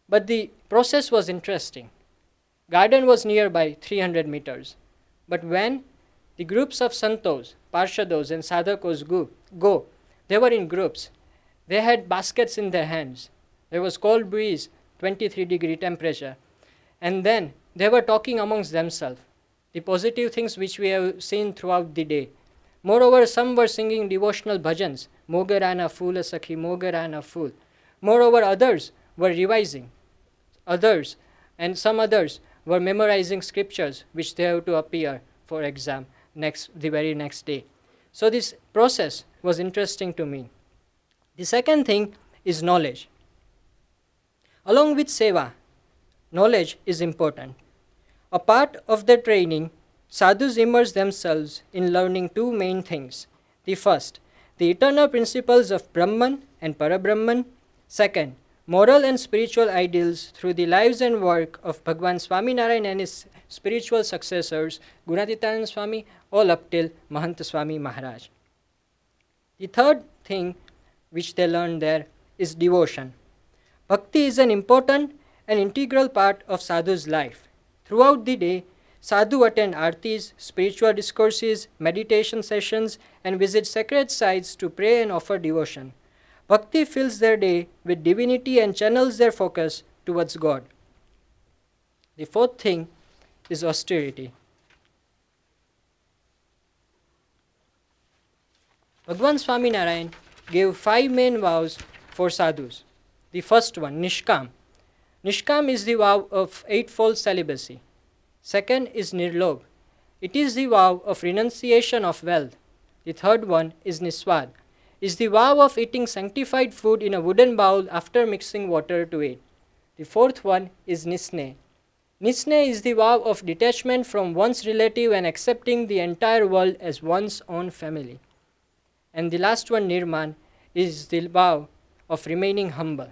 But the process was interesting. Garden was nearby 300 meters. But when the groups of santos, parshados and sadhakos go, go, they were in groups. They had baskets in their hands. There was cold breeze, 23 degree temperature. And then they were talking amongst themselves, the positive things which we have seen throughout the day. Moreover, some were singing devotional bhajans, Mogarana Phula Sakhi, Mogarana Fool. Moreover, others were revising. Others, and some others, were memorizing scriptures which they have to appear for exam next the very next day. So this process was interesting to me. The second thing is knowledge. Along with seva, knowledge is important. A part of the training, sadhus immerse themselves in learning two main things. The first, the eternal principles of Brahman and Parabrahman. Second, moral and spiritual ideals through the lives and work of Bhagwan Swaminarayan and his spiritual successors, Gunatitanand Swami, all up till Mahant Swami Maharaj. The third thing which they learn there is devotion. Bhakti is an important and integral part of sadhu's life. Throughout the day, sadhu attend artis, spiritual discourses, meditation sessions, and visit sacred sites to pray and offer devotion. Bhakti fills their day with divinity and channels their focus towards God. The fourth thing is austerity. Bhagwan Swaminarayan gave five main vows for sadhus. The first one, Nishkam. Nishkam is the vow of eightfold celibacy. Second is Nirlob. It is the vow of renunciation of wealth. The third one is Niswad. Is the vow of eating sanctified food in a wooden bowl after mixing water to it. The fourth one is Nisne. Nisne is the vow of detachment from one's relative and accepting the entire world as one's own family. And the last one, Nirman, is the vow of remaining humble.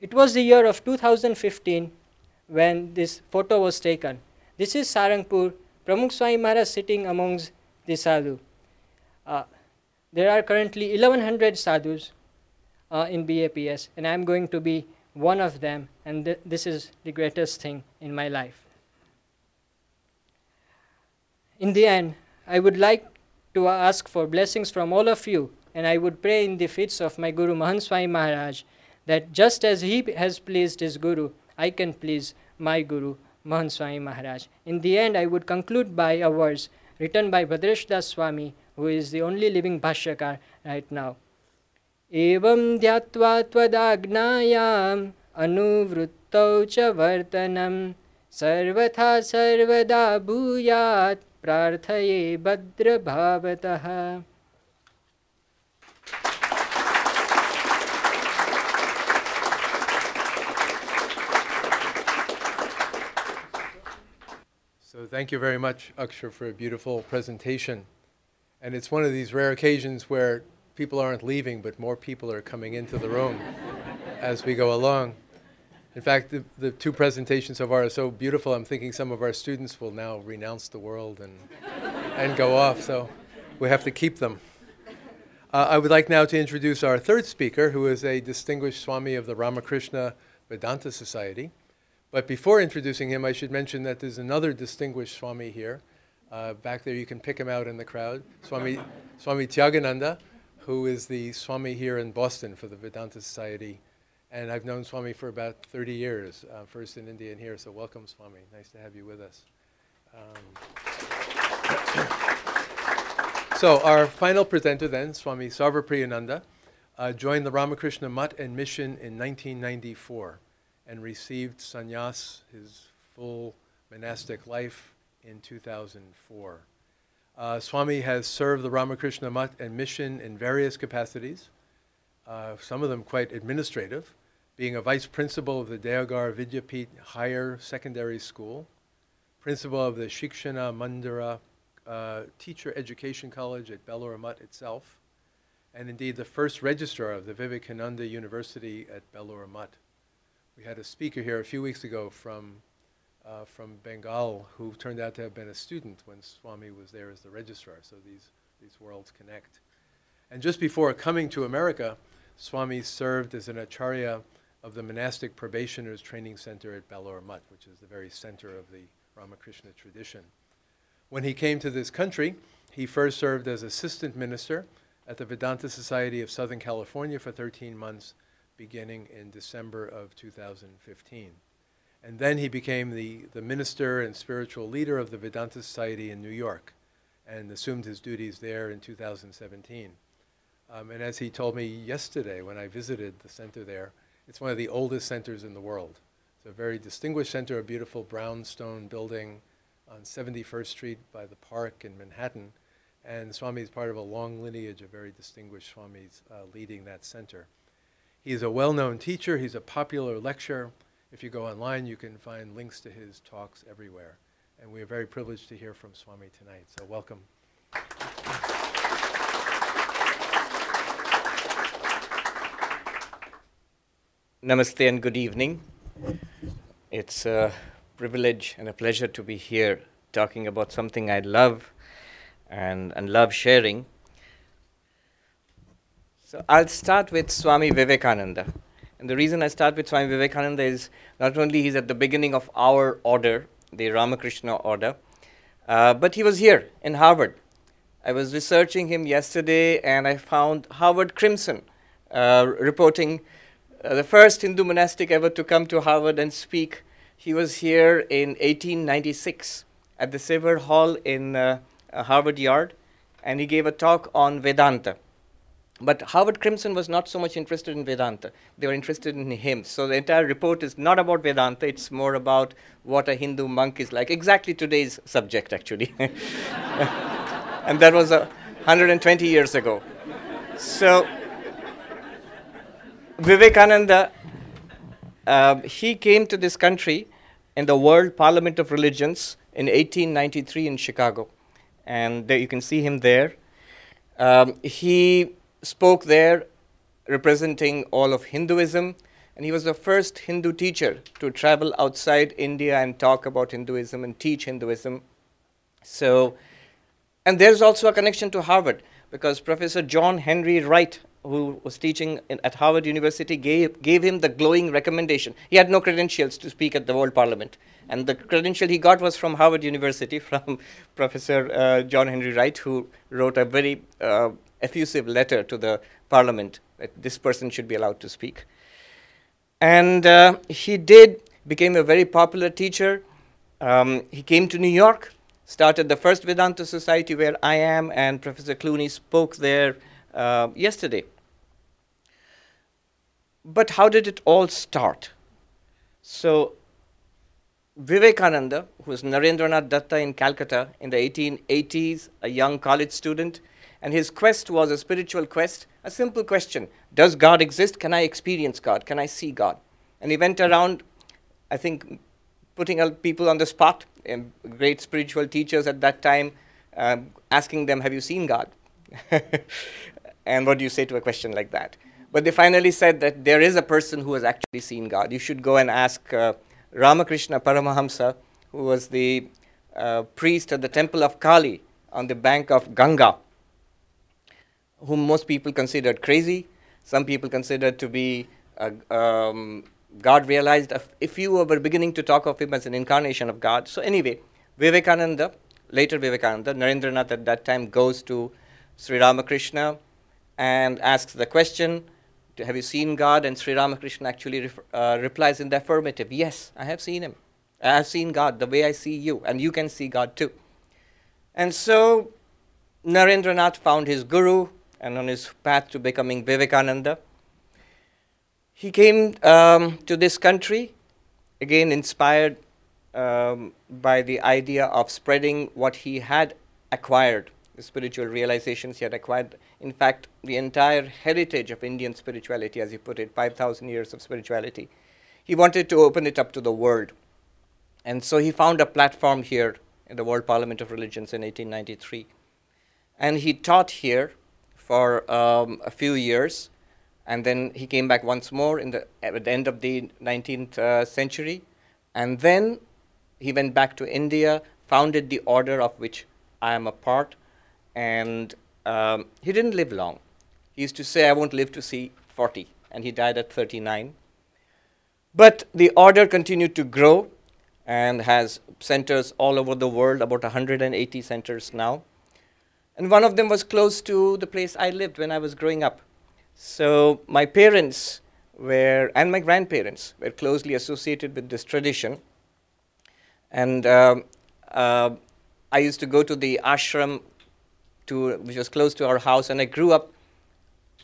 It was the year of 2015 when this photo was taken. This is Sarangpur, Pramukh Swami Maharaj sitting amongst the sadhu. Uh, there are currently 1100 sadhus uh, in BAPS, and I'm going to be one of them, and th- this is the greatest thing in my life. In the end, I would like to ask for blessings from all of you, and I would pray in the feet of my Guru Mahant Swami Maharaj that just as he has pleased his Guru, I can please my Guru Mahant Swami Maharaj. In the end, I would conclude by a verse written by Badreshdas Swami, who is the only living Bhashyakar right now. एवं ध्यात्वा त्वदाज्ञायाम् अनुवृत्तौ च वर्तनं सर्वथा सर्वदा भूयात् प्रार्थये भद्रभावतः So thank you very much, Akshar, for a beautiful presentation. And it's one of these rare occasions where people aren't leaving, but more people are coming into the room as we go along. In fact, the, the two presentations so far are so beautiful, I'm thinking some of our students will now renounce the world and, and go off, so we have to keep them. Uh, I would like now to introduce our third speaker, who is a distinguished Swami of the Ramakrishna Vedanta Society. But before introducing him, I should mention that there's another distinguished Swami here. Uh, back there, you can pick him out in the crowd. Swami, Swami Tyagananda, who is the Swami here in Boston for the Vedanta Society. And I've known Swami for about 30 years, uh, first in India and here. So welcome, Swami. Nice to have you with us. Um, [COUGHS] so our final presenter then, Swami Sarvapriyananda, uh, joined the Ramakrishna Mutt and Mission in 1994 and received sannyas, his full monastic life, in 2004. Uh, Swami has served the Ramakrishna Mutt and mission in various capacities, uh, some of them quite administrative, being a vice principal of the Deoghar Vidyapith Higher Secondary School, principal of the Shikshana Mandira uh, Teacher Education College at Belur Mutt itself, and indeed the first registrar of the Vivekananda University at Belur Mutt. We had a speaker here a few weeks ago from, uh, from Bengal who turned out to have been a student when Swami was there as the registrar, so these, these worlds connect. And just before coming to America, Swami served as an acharya of the Monastic Probationers Training Center at Belur Mutt, which is the very center of the Ramakrishna tradition. When he came to this country, he first served as assistant minister at the Vedanta Society of Southern California for 13 months beginning in December of 2015. And then he became the, the minister and spiritual leader of the Vedanta Society in New York and assumed his duties there in 2017. Um, and as he told me yesterday when I visited the center there, it's one of the oldest centers in the world. It's a very distinguished center, a beautiful brownstone building on 71st Street by the park in Manhattan. And Swami is part of a long lineage of very distinguished Swamis uh, leading that center. He's a well-known teacher. He's a popular lecturer. If you go online, you can find links to his talks everywhere. And we are very privileged to hear from Swami tonight. So welcome. Namaste and good evening. It's a privilege and a pleasure to be here talking about something I love and, and love sharing. So I'll start with Swami Vivekananda. And the reason I start with Swami Vivekananda is not only he's at the beginning of our order, the Ramakrishna order, uh, but he was here in Harvard. I was researching him yesterday and I found Harvard Crimson uh, reporting uh, the first Hindu monastic ever to come to Harvard and speak. He was here in 1896 at the Sever Hall in uh, uh, Harvard Yard, and he gave a talk on Vedanta. But Harvard Crimson was not so much interested in Vedanta. They were interested in him. So the entire report is not about Vedanta, it's more about what a Hindu monk is like. Exactly today's subject, actually. [LAUGHS] and that was uh, 120 years ago. So Vivekananda, uh, he came to this country in the World Parliament of Religions in 1893 in Chicago. And there you can see him there. Um, he spoke there representing all of Hinduism, and he was the first Hindu teacher to travel outside India and talk about Hinduism and teach Hinduism. So, and there's also a connection to Harvard because Professor John Henry Wright who was teaching in, at Harvard University, gave, gave him the glowing recommendation. He had no credentials to speak at the World Parliament. And the credential he got was from Harvard University, [LAUGHS] from Professor uh, John Henry Wright, who wrote a very uh, effusive letter to the Parliament that this person should be allowed to speak. And uh, he did, became a very popular teacher. Um, he came to New York started the first Vedanta Society where I am, and Professor Clooney spoke there uh, yesterday. But how did it all start? So, Vivekananda, who was Narendranath Datta in Calcutta in the 1880s, a young college student, and his quest was a spiritual quest, a simple question Does God exist? Can I experience God? Can I see God? And he went around, I think, putting people on the spot, um, great spiritual teachers at that time, um, asking them, Have you seen God? [LAUGHS] and what do you say to a question like that? But they finally said that there is a person who has actually seen God. You should go and ask uh, Ramakrishna Paramahamsa, who was the uh, priest at the temple of Kali on the bank of Ganga, whom most people considered crazy. Some people considered to be uh, um, God realized if you were beginning to talk of him as an incarnation of God. So, anyway, Vivekananda, later Vivekananda, Narendranath at that time goes to Sri Ramakrishna and asks the question have you seen God? And Sri Ramakrishna actually uh, replies in the affirmative Yes, I have seen him. I have seen God the way I see you, and you can see God too. And so Narendranath found his guru and on his path to becoming Vivekananda. He came um, to this country, again inspired um, by the idea of spreading what he had acquired, spiritual realizations he had acquired in fact, the entire heritage of Indian spirituality, as he put it, 5,000 years of spirituality. He wanted to open it up to the world. And so he found a platform here in the World Parliament of Religions in 1893. And he taught here for um, a few years. And then he came back once more in the, at the end of the 19th uh, century. And then he went back to India, founded the order of which I am a part, and um, he didn't live long. He used to say, I won't live to see 40, and he died at 39. But the order continued to grow and has centers all over the world, about 180 centers now. And one of them was close to the place I lived when I was growing up. So my parents were, and my grandparents were closely associated with this tradition. And um, uh, I used to go to the ashram to, which was close to our house, and I grew up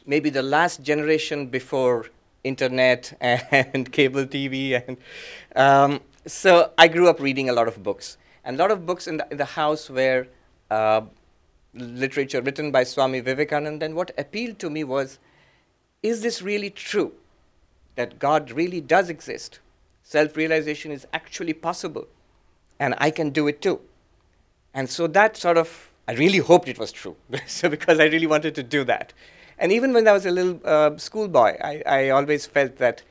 maybe the last generation before internet [LAUGHS] and cable TV, and um, so I grew up reading a lot of books, and a lot of books in the, in the house were uh, literature written by Swami Vivekananda. And what appealed to me was, is this really true? That God really does exist. Self realization is actually possible, and I can do it too. And so that sort of I really hoped it was true, [LAUGHS] so because I really wanted to do that. And even when I was a little uh, schoolboy, I, I always felt that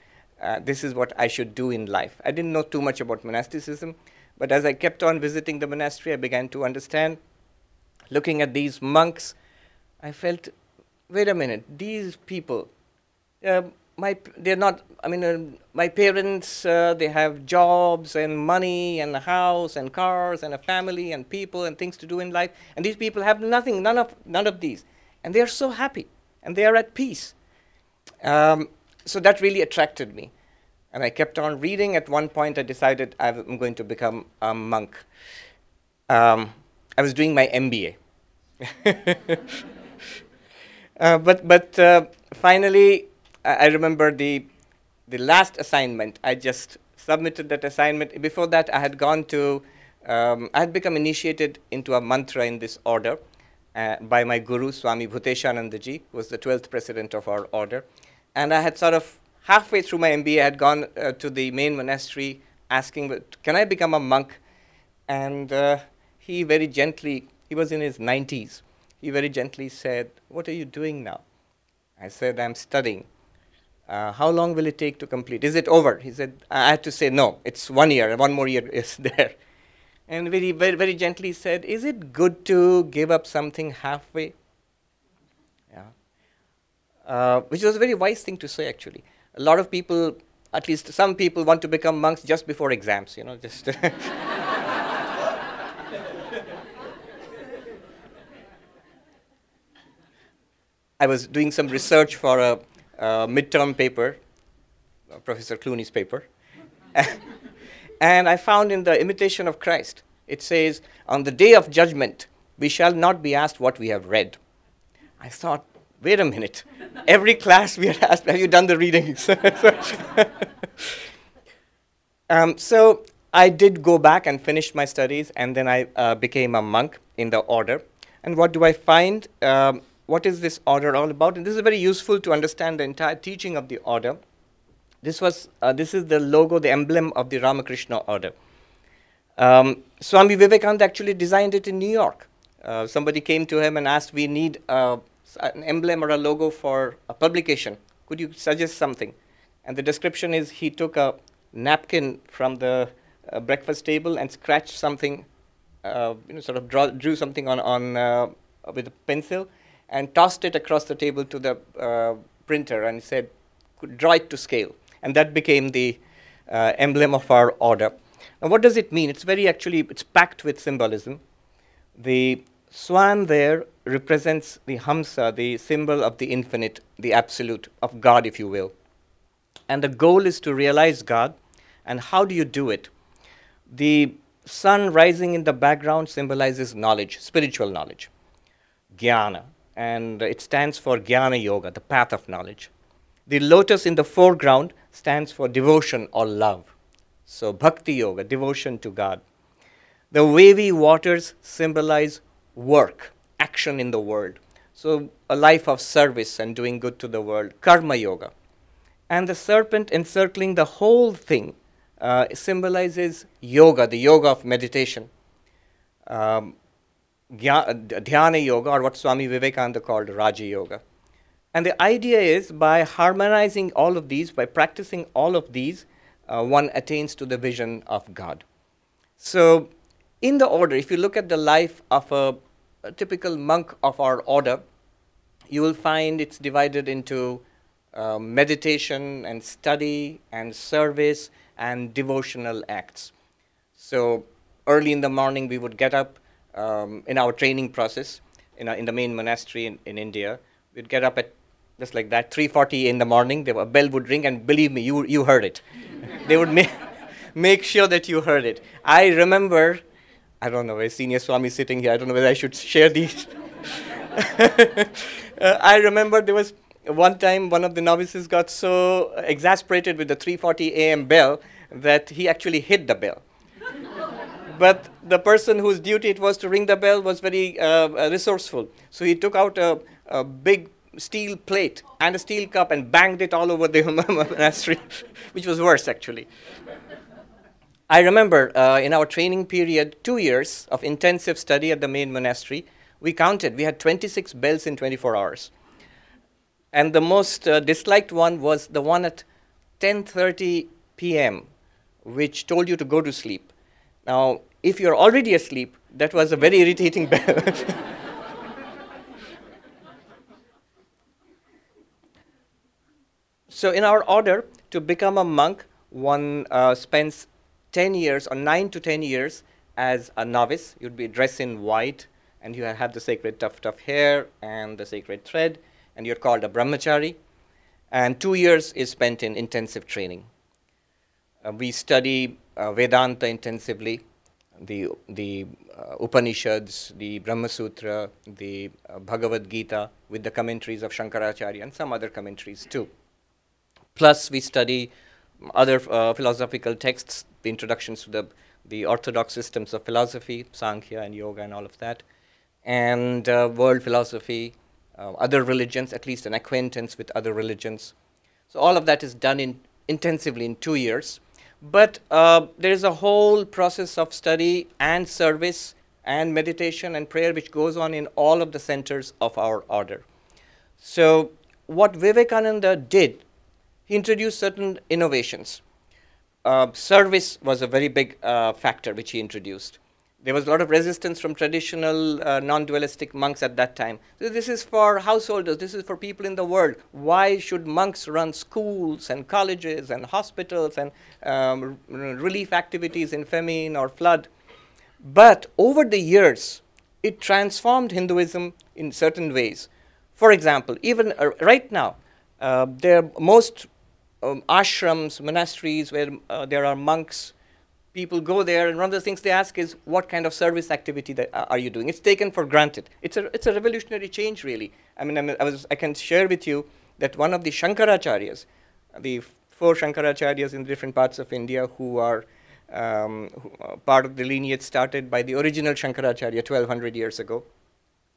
uh, this is what I should do in life. I didn't know too much about monasticism, but as I kept on visiting the monastery, I began to understand. Looking at these monks, I felt, wait a minute, these people, uh, my they're not i mean uh, my parents uh, they have jobs and money and a house and cars and a family and people and things to do in life. And these people have nothing none of none of these. And they are so happy. And they are at peace. Um, so that really attracted me. And i kept on reading. At one point i decided i'm going to become a monk. Um, i was doing my mba [LAUGHS] uh, but but uh, finally I remember the, the last assignment. I just submitted that assignment. Before that, I had gone to, um, I had become initiated into a mantra in this order uh, by my guru, Swami Bhuteshanandaji, who was the 12th president of our order. And I had sort of, halfway through my MBA, I had gone uh, to the main monastery asking, can I become a monk? And uh, he very gently, he was in his 90s, he very gently said, What are you doing now? I said, I'm studying uh, how long will it take to complete? Is it over? He said, I had to say, no, it's one year, one more year is [LAUGHS] there. And very, very, very gently said, is it good to give up something halfway? Yeah. Uh, which was a very wise thing to say, actually. A lot of people, at least some people, want to become monks just before exams, you know, just. [LAUGHS] I was doing some research for a uh, midterm paper, uh, Professor Clooney's paper. [LAUGHS] and I found in the Imitation of Christ It says, On the day of judgment, we shall not be asked what we have read. I thought, wait a minute. Every class we are asked, Have you done the readings? [LAUGHS] um, so I did go back and finish my studies, and then I uh, became a monk in the order. And what do I find? Um, what is this order all about? And this is very useful to understand the entire teaching of the order. This was uh, this is the logo, the emblem of the Ramakrishna order. Um, Swami Vivekananda actually designed it in New York. Uh, somebody came to him and asked, "We need uh, an emblem or a logo for a publication. Could you suggest something?" And the description is he took a napkin from the uh, breakfast table and scratched something, uh, you know, sort of draw, drew something on on uh, with a pencil, and tossed it across the table to the uh, printer and said, "Draw it to scale." And that became the emblem of our order. Now, what does it mean? It's very actually, it's packed with symbolism. The swan there represents the Hamsa, the symbol of the infinite, the absolute, of God, if you will. And the goal is to realize God. And how do you do it? The sun rising in the background symbolizes knowledge, spiritual knowledge, jnana, and it stands for jnana yoga, the path of knowledge. The lotus in the foreground stands for devotion or love. So, bhakti yoga, devotion to God. The wavy waters symbolize work, action in the world. So, a life of service and doing good to the world, karma yoga. And the serpent encircling the whole thing uh, symbolizes yoga, the yoga of meditation. Um, dhyana yoga, or what Swami Vivekananda called Raja Yoga. And the idea is by harmonizing all of these, by practicing all of these, uh, one attains to the vision of God. So, in the order, if you look at the life of a, a typical monk of our order, you will find it's divided into uh, meditation and study and service and devotional acts. So, early in the morning, we would get up um, in our training process in, a, in the main monastery in, in India. We'd get up at just like that, 3:40 in the morning. The bell would ring, and believe me, you you heard it. [LAUGHS] they would make [LAUGHS] make sure that you heard it. I remember, I don't know, a senior Swami sitting here. I don't know whether I should share these. [LAUGHS] uh, I remember there was one time one of the novices got so exasperated with the 3:40 a.m. bell that he actually hit the bell. But the person whose duty it was to ring the bell was very uh, resourceful, so he took out a, a big steel plate and a steel cup and banged it all over the [LAUGHS] monastery, which was worse actually. I remember uh, in our training period, two years of intensive study at the main monastery, we counted, we had 26 bells in 24 hours. And the most uh, disliked one was the one at 10:30 p.m., which told you to go to sleep. Now, if you're already asleep, that was a very irritating [LAUGHS] bell. [LAUGHS] So, in our order to become a monk, one uh, spends 10 years or 9 to 10 years as a novice. You'd be dressed in white and you have the sacred tuft of hair and the sacred thread, and you're called a brahmachari. And two years is spent in intensive training. Uh, we study uh, Vedanta intensively, the, the uh, Upanishads, the Brahma Sutra, the uh, Bhagavad Gita, with the commentaries of Shankaracharya and some other commentaries too. Plus, we study other uh, philosophical texts, the introductions to the, the orthodox systems of philosophy, Sankhya and Yoga and all of that, and uh, world philosophy, uh, other religions, at least an acquaintance with other religions. So, all of that is done in, intensively in two years. But uh, there is a whole process of study and service and meditation and prayer which goes on in all of the centers of our order. So, what Vivekananda did he introduced certain innovations. Uh, service was a very big uh, factor which he introduced. There was a lot of resistance from traditional uh, non dualistic monks at that time. So this is for householders, this is for people in the world. Why should monks run schools and colleges and hospitals and um, relief activities in famine or flood? But over the years, it transformed Hinduism in certain ways. For example, even uh, right now, uh, there most um, ashrams, monasteries where uh, there are monks, people go there, and one of the things they ask is, what kind of service activity that, uh, are you doing? It's taken for granted. It's a, it's a revolutionary change, really. I mean, I, was, I can share with you that one of the Shankaracharyas, the four Shankaracharyas in different parts of India who are um, who, uh, part of the lineage started by the original Shankaracharya 1200 years ago.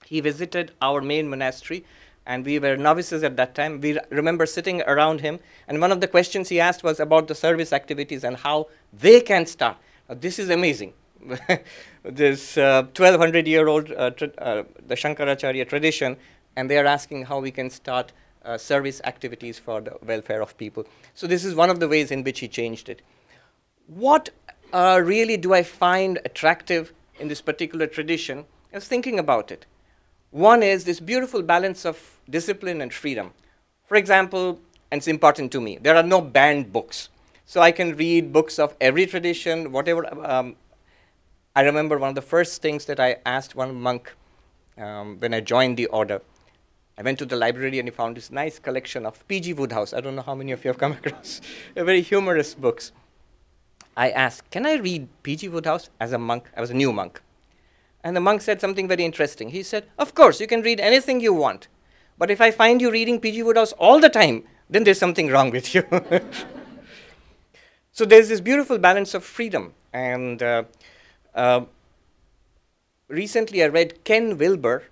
He visited our main monastery, and we were novices at that time. We remember sitting around him, and one of the questions he asked was about the service activities and how they can start. This is amazing. [LAUGHS] this uh, 1200 year old, uh, tra- uh, the Shankaracharya tradition, and they are asking how we can start uh, service activities for the welfare of people. So, this is one of the ways in which he changed it. What uh, really do I find attractive in this particular tradition? I was thinking about it. One is this beautiful balance of discipline and freedom. For example, and it's important to me, there are no banned books. So I can read books of every tradition, whatever. Um, I remember one of the first things that I asked one monk um, when I joined the order. I went to the library and he found this nice collection of P.G. Wodehouse. I don't know how many of you have come [LAUGHS] across. very humorous books. I asked, Can I read P.G. Wodehouse as a monk? I was a new monk. And the monk said something very interesting. He said, Of course, you can read anything you want. But if I find you reading P.G. Wodehouse all the time, then there's something wrong with you. [LAUGHS] so there's this beautiful balance of freedom. And uh, uh, recently I read Ken Wilber,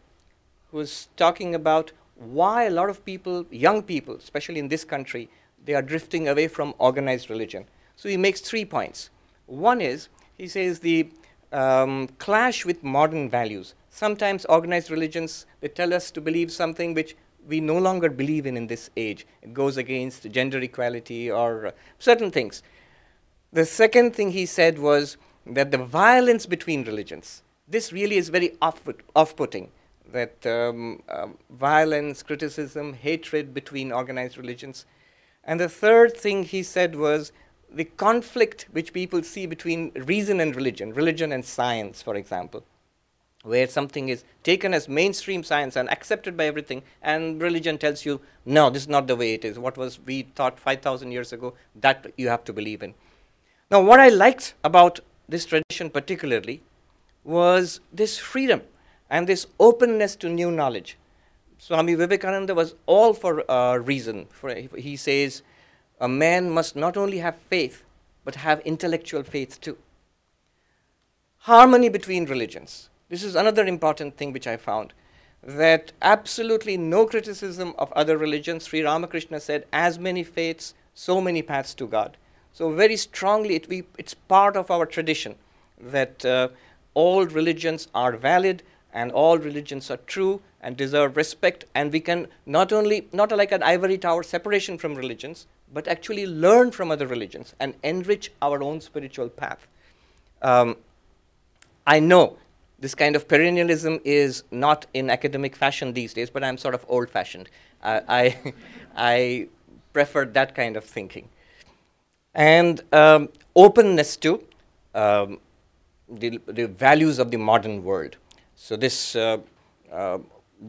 who's talking about why a lot of people, young people, especially in this country, they are drifting away from organized religion. So he makes three points. One is, he says, the um, clash with modern values. Sometimes organized religions, they tell us to believe something which we no longer believe in in this age. It goes against gender equality or uh, certain things. The second thing he said was that the violence between religions, this really is very off putting. That um, um, violence, criticism, hatred between organized religions. And the third thing he said was the conflict which people see between reason and religion, religion and science, for example, where something is taken as mainstream science and accepted by everything, and religion tells you, no, this is not the way it is. What was we thought 5,000 years ago, that you have to believe in. Now, what I liked about this tradition particularly was this freedom and this openness to new knowledge. Swami Vivekananda was all for uh, reason. For, he says, a man must not only have faith, but have intellectual faith too. Harmony between religions. This is another important thing which I found that absolutely no criticism of other religions. Sri Ramakrishna said, as many faiths, so many paths to God. So, very strongly, it, we, it's part of our tradition that uh, all religions are valid and all religions are true and deserve respect, and we can not only, not like an ivory tower separation from religions, but actually learn from other religions and enrich our own spiritual path. Um, I know this kind of perennialism is not in academic fashion these days, but I'm sort of old fashioned. Uh, I, [LAUGHS] I prefer that kind of thinking. And um, openness to um, the, the, values of the modern world. So, this uh, uh,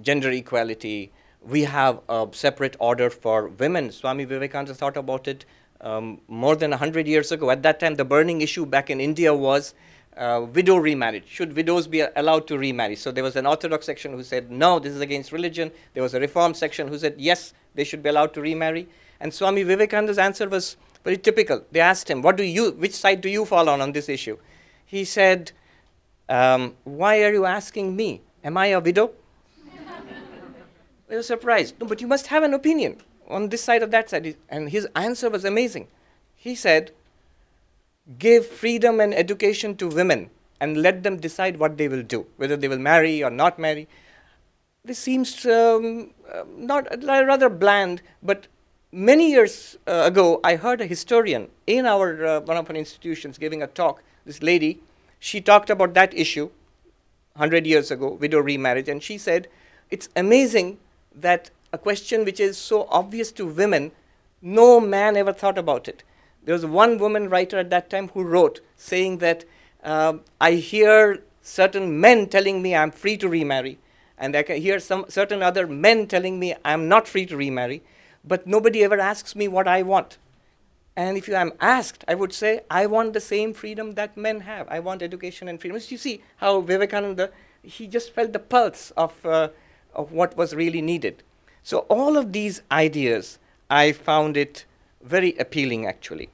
gender equality, we have a separate order for women. Swami Vivekananda thought about it um, more than 100 years ago. At that time, the burning issue back in India was uh, widow remarriage. Should widows be allowed to remarry? So there was an orthodox section who said, no, this is against religion. There was a reform section who said, yes, they should be allowed to remarry. And Swami Vivekananda's answer was very typical. They asked him, what do you, which side do you fall on on this issue? He said, um, why are you asking me? Am I a widow? They were surprised. No, but you must have an opinion on this side or that side. And his answer was amazing. He said, Give freedom and education to women and let them decide what they will do, whether they will marry or not marry. This seems um, uh, not uh, rather bland, but many years uh, ago, I heard a historian in our uh, one of our institutions giving a talk. This lady, she talked about that issue 100 years ago, widow remarriage, and she said, It's amazing that a question which is so obvious to women, no man ever thought about it. There was one woman writer at that time who wrote saying that uh, I hear certain men telling me I'm free to remarry, and I can hear some certain other men telling me I'm not free to remarry, but nobody ever asks me what I want. And if you am asked, I would say, I want the same freedom that men have. I want education and freedom. You see how Vivekananda, he just felt the pulse of, uh, of what was really needed. So, all of these ideas, I found it very appealing actually.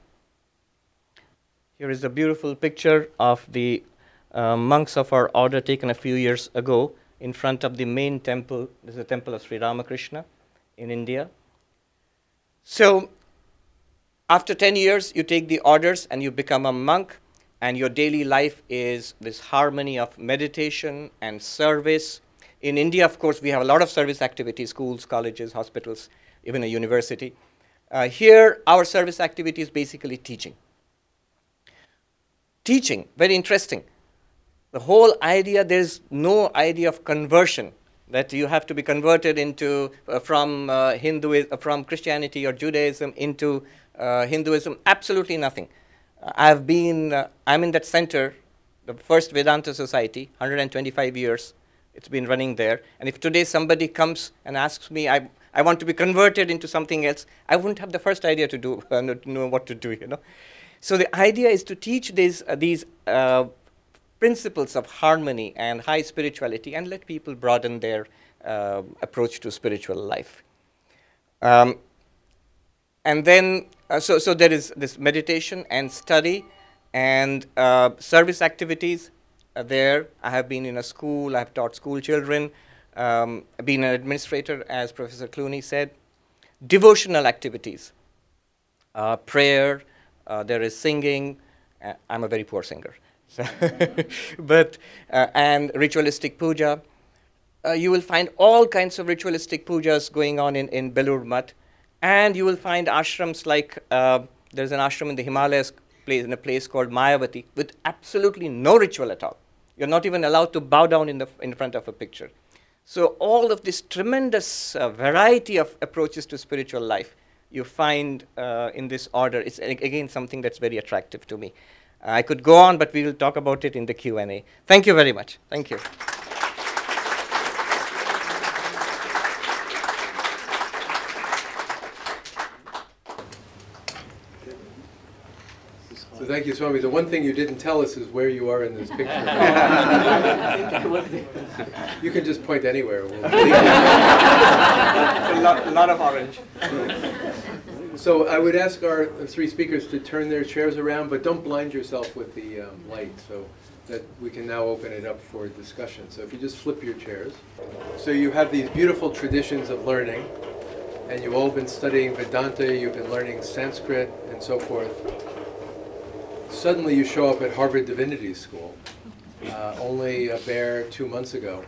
Here is a beautiful picture of the uh, monks of our order taken a few years ago in front of the main temple. This is the temple of Sri Ramakrishna in India. So, after 10 years, you take the orders and you become a monk, and your daily life is this harmony of meditation and service. In India, of course, we have a lot of service activities schools, colleges, hospitals, even a university. Uh, here, our service activity is basically teaching. Teaching, very interesting. The whole idea, there's no idea of conversion that you have to be converted into uh, from uh, Hinduism, uh, from Christianity or Judaism into uh, Hinduism. Absolutely nothing. I've been, uh, I'm in that center, the first Vedanta Society, 125 years. It's been running there. And if today somebody comes and asks me, I, I want to be converted into something else, I wouldn't have the first idea to do, [LAUGHS] uh, know what to do, you know. So the idea is to teach these, uh, these uh, principles of harmony and high spirituality and let people broaden their uh, approach to spiritual life. Um, and then, uh, so, so there is this meditation and study and uh, service activities there. I have been in a school, I have taught school children, um, been an administrator, as Professor Clooney said. Devotional activities, uh, prayer, uh, there is singing. Uh, I'm a very poor singer, so [LAUGHS] but uh, and ritualistic puja. Uh, you will find all kinds of ritualistic pujas going on in in Belur Math, and you will find ashrams like uh, there's an ashram in the Himalayas place in a place called Mayavati with absolutely no ritual at all. You're not even allowed to bow down in the in front of a picture. So all of this tremendous uh, variety of approaches to spiritual life you find uh, in this order is again something that's very attractive to me. Uh, I could go on, but we will talk about it in the Q&A. Thank you very much. Thank you. Thank you, Swami. The one thing you didn't tell us is where you are in this picture. [LAUGHS] you can just point anywhere. We'll [LAUGHS] a, lot, a lot of orange. So I would ask our three speakers to turn their chairs around, but don't blind yourself with the um, light so that we can now open it up for discussion. So if you just flip your chairs. So you have these beautiful traditions of learning, and you've all been studying Vedanta, you've been learning Sanskrit, and so forth suddenly you show up at Harvard Divinity School, uh, only a bare two months ago.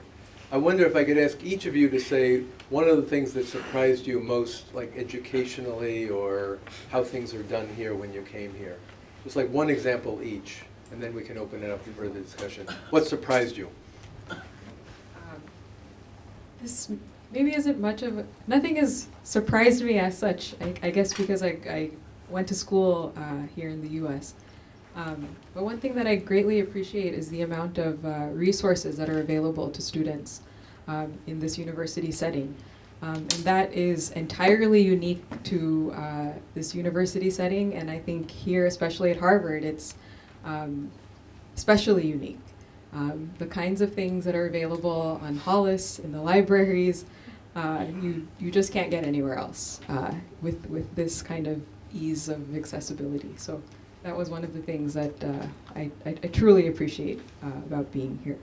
I wonder if I could ask each of you to say one of the things that surprised you most, like educationally, or how things are done here when you came here. Just like one example each, and then we can open it up for further discussion. What surprised you? Um, this maybe isn't much of a, nothing has surprised me as such. I, I guess because I, I went to school uh, here in the U.S. Um, but one thing that I greatly appreciate is the amount of uh, resources that are available to students um, in this university setting. Um, and that is entirely unique to uh, this university setting, and I think here, especially at Harvard, it's um, especially unique. Um, the kinds of things that are available on Hollis, in the libraries, uh, you, you just can't get anywhere else uh, with, with this kind of ease of accessibility. So that was one of the things that uh, I, I, I, truly appreciate uh, about being here.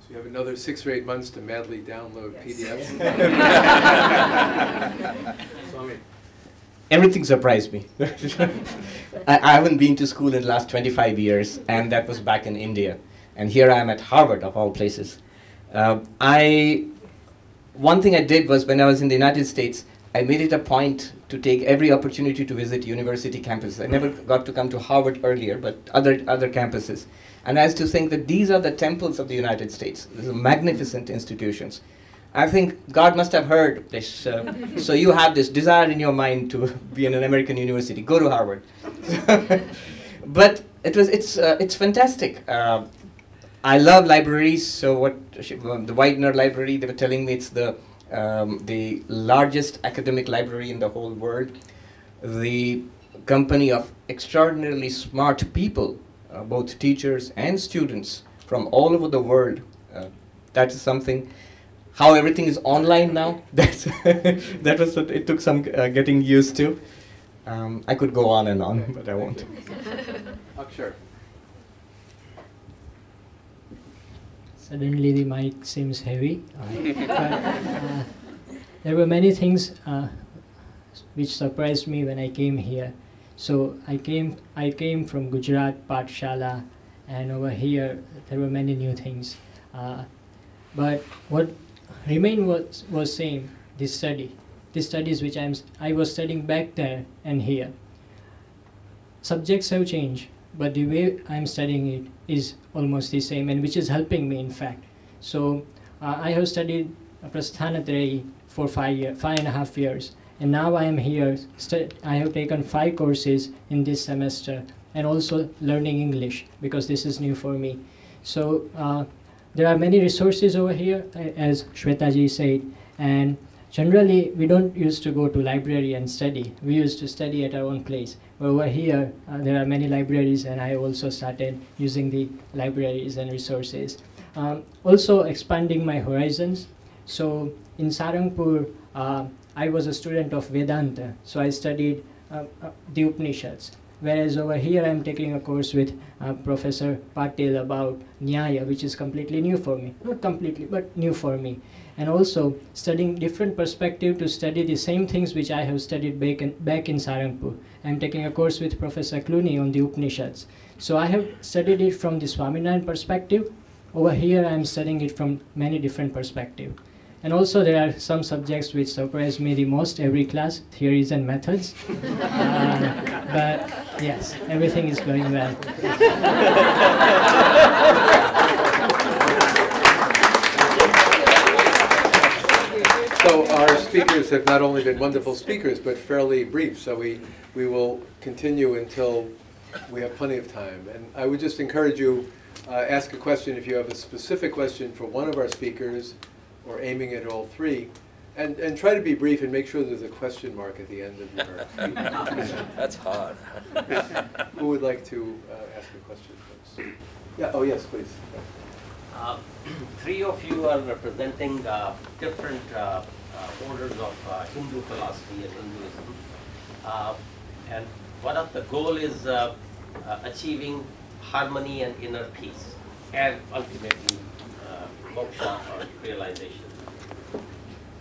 So you have another six or eight months to madly download yes. PDFs. [LAUGHS] Everything surprised me. [LAUGHS] I, I, haven't been to school in the last 25 years, and that was back in India. And here I am at Harvard, of all places. Uh, I, one thing I did was when I was in the United States, I made it a point to take every opportunity to visit university campuses. I never got to come to Harvard earlier, but other, other campuses. And I used to think that these are the temples of the United States. These are magnificent institutions. I think God must have heard this. Uh, [LAUGHS] so you have this desire in your mind to be in an American university. Go to Harvard. [LAUGHS] but it was, it's, uh, it's fantastic. Uh, I love libraries. So what the Widener Library, they were telling me it's the um, the largest academic library in the whole world. The company of extraordinarily smart people, uh, both teachers and students from all over the world. Uh, that is something. How everything is online now. [LAUGHS] That's that was what it took some uh, getting used to. Um, I could go on and on, but I won't. [LAUGHS] Akshar. Suddenly the mic seems heavy. [LAUGHS] But, uh, there were many things uh, which surprised me when I came here. So I came, I came from Gujarat, Pathshala, and over here there were many new things. Uh, but what remained was was same. This study, the studies which I'm, I was studying back there and here. Subjects have changed, but the way I'm studying it is almost the same, and which is helping me, in fact. So uh, I have studied Prasthanatrayi for five year, five and a half years, and now I am here. I have taken five courses in this semester, and also learning English because this is new for me. So uh, there are many resources over here, as Shwetaji said, and generally we don't used to go to library and study. We used to study at our own place. Over here, uh, there are many libraries, and I also started using the libraries and resources. Um, also expanding my horizons. So in Sarangpur, uh, I was a student of Vedanta, so I studied uh, uh, the Upanishads. Whereas over here, I'm taking a course with uh, Professor Patil about Nyaya, which is completely new for me. Not completely, but new for me. And also studying different perspective to study the same things which I have studied back in, back in Sarangpur. I'm taking a course with Professor Clooney on the Upanishads. So I have studied it from the Swaminarayan perspective. Over here, I'm studying it from many different perspective. And also, there are some subjects which surprise me the most every class theories and methods. Uh, [LAUGHS] but yes, everything is going well. [LAUGHS] speakers have not only been wonderful speakers, but fairly brief, so we, we will continue until we have plenty of time. And I would just encourage you, uh, ask a question if you have a specific question for one of our speakers, or aiming at all three, and, and try to be brief and make sure there's a question mark at the end of your speech. [LAUGHS] That's hard. Who would like to uh, ask a question first? Yeah, oh, yes, please. Uh, [CLEARS THROAT] Three of you are representing uh, different uh, orders of uh, Hindu philosophy and Hinduism. Uh, And one of the goal is achieving harmony and inner peace, and ultimately moksha or realization.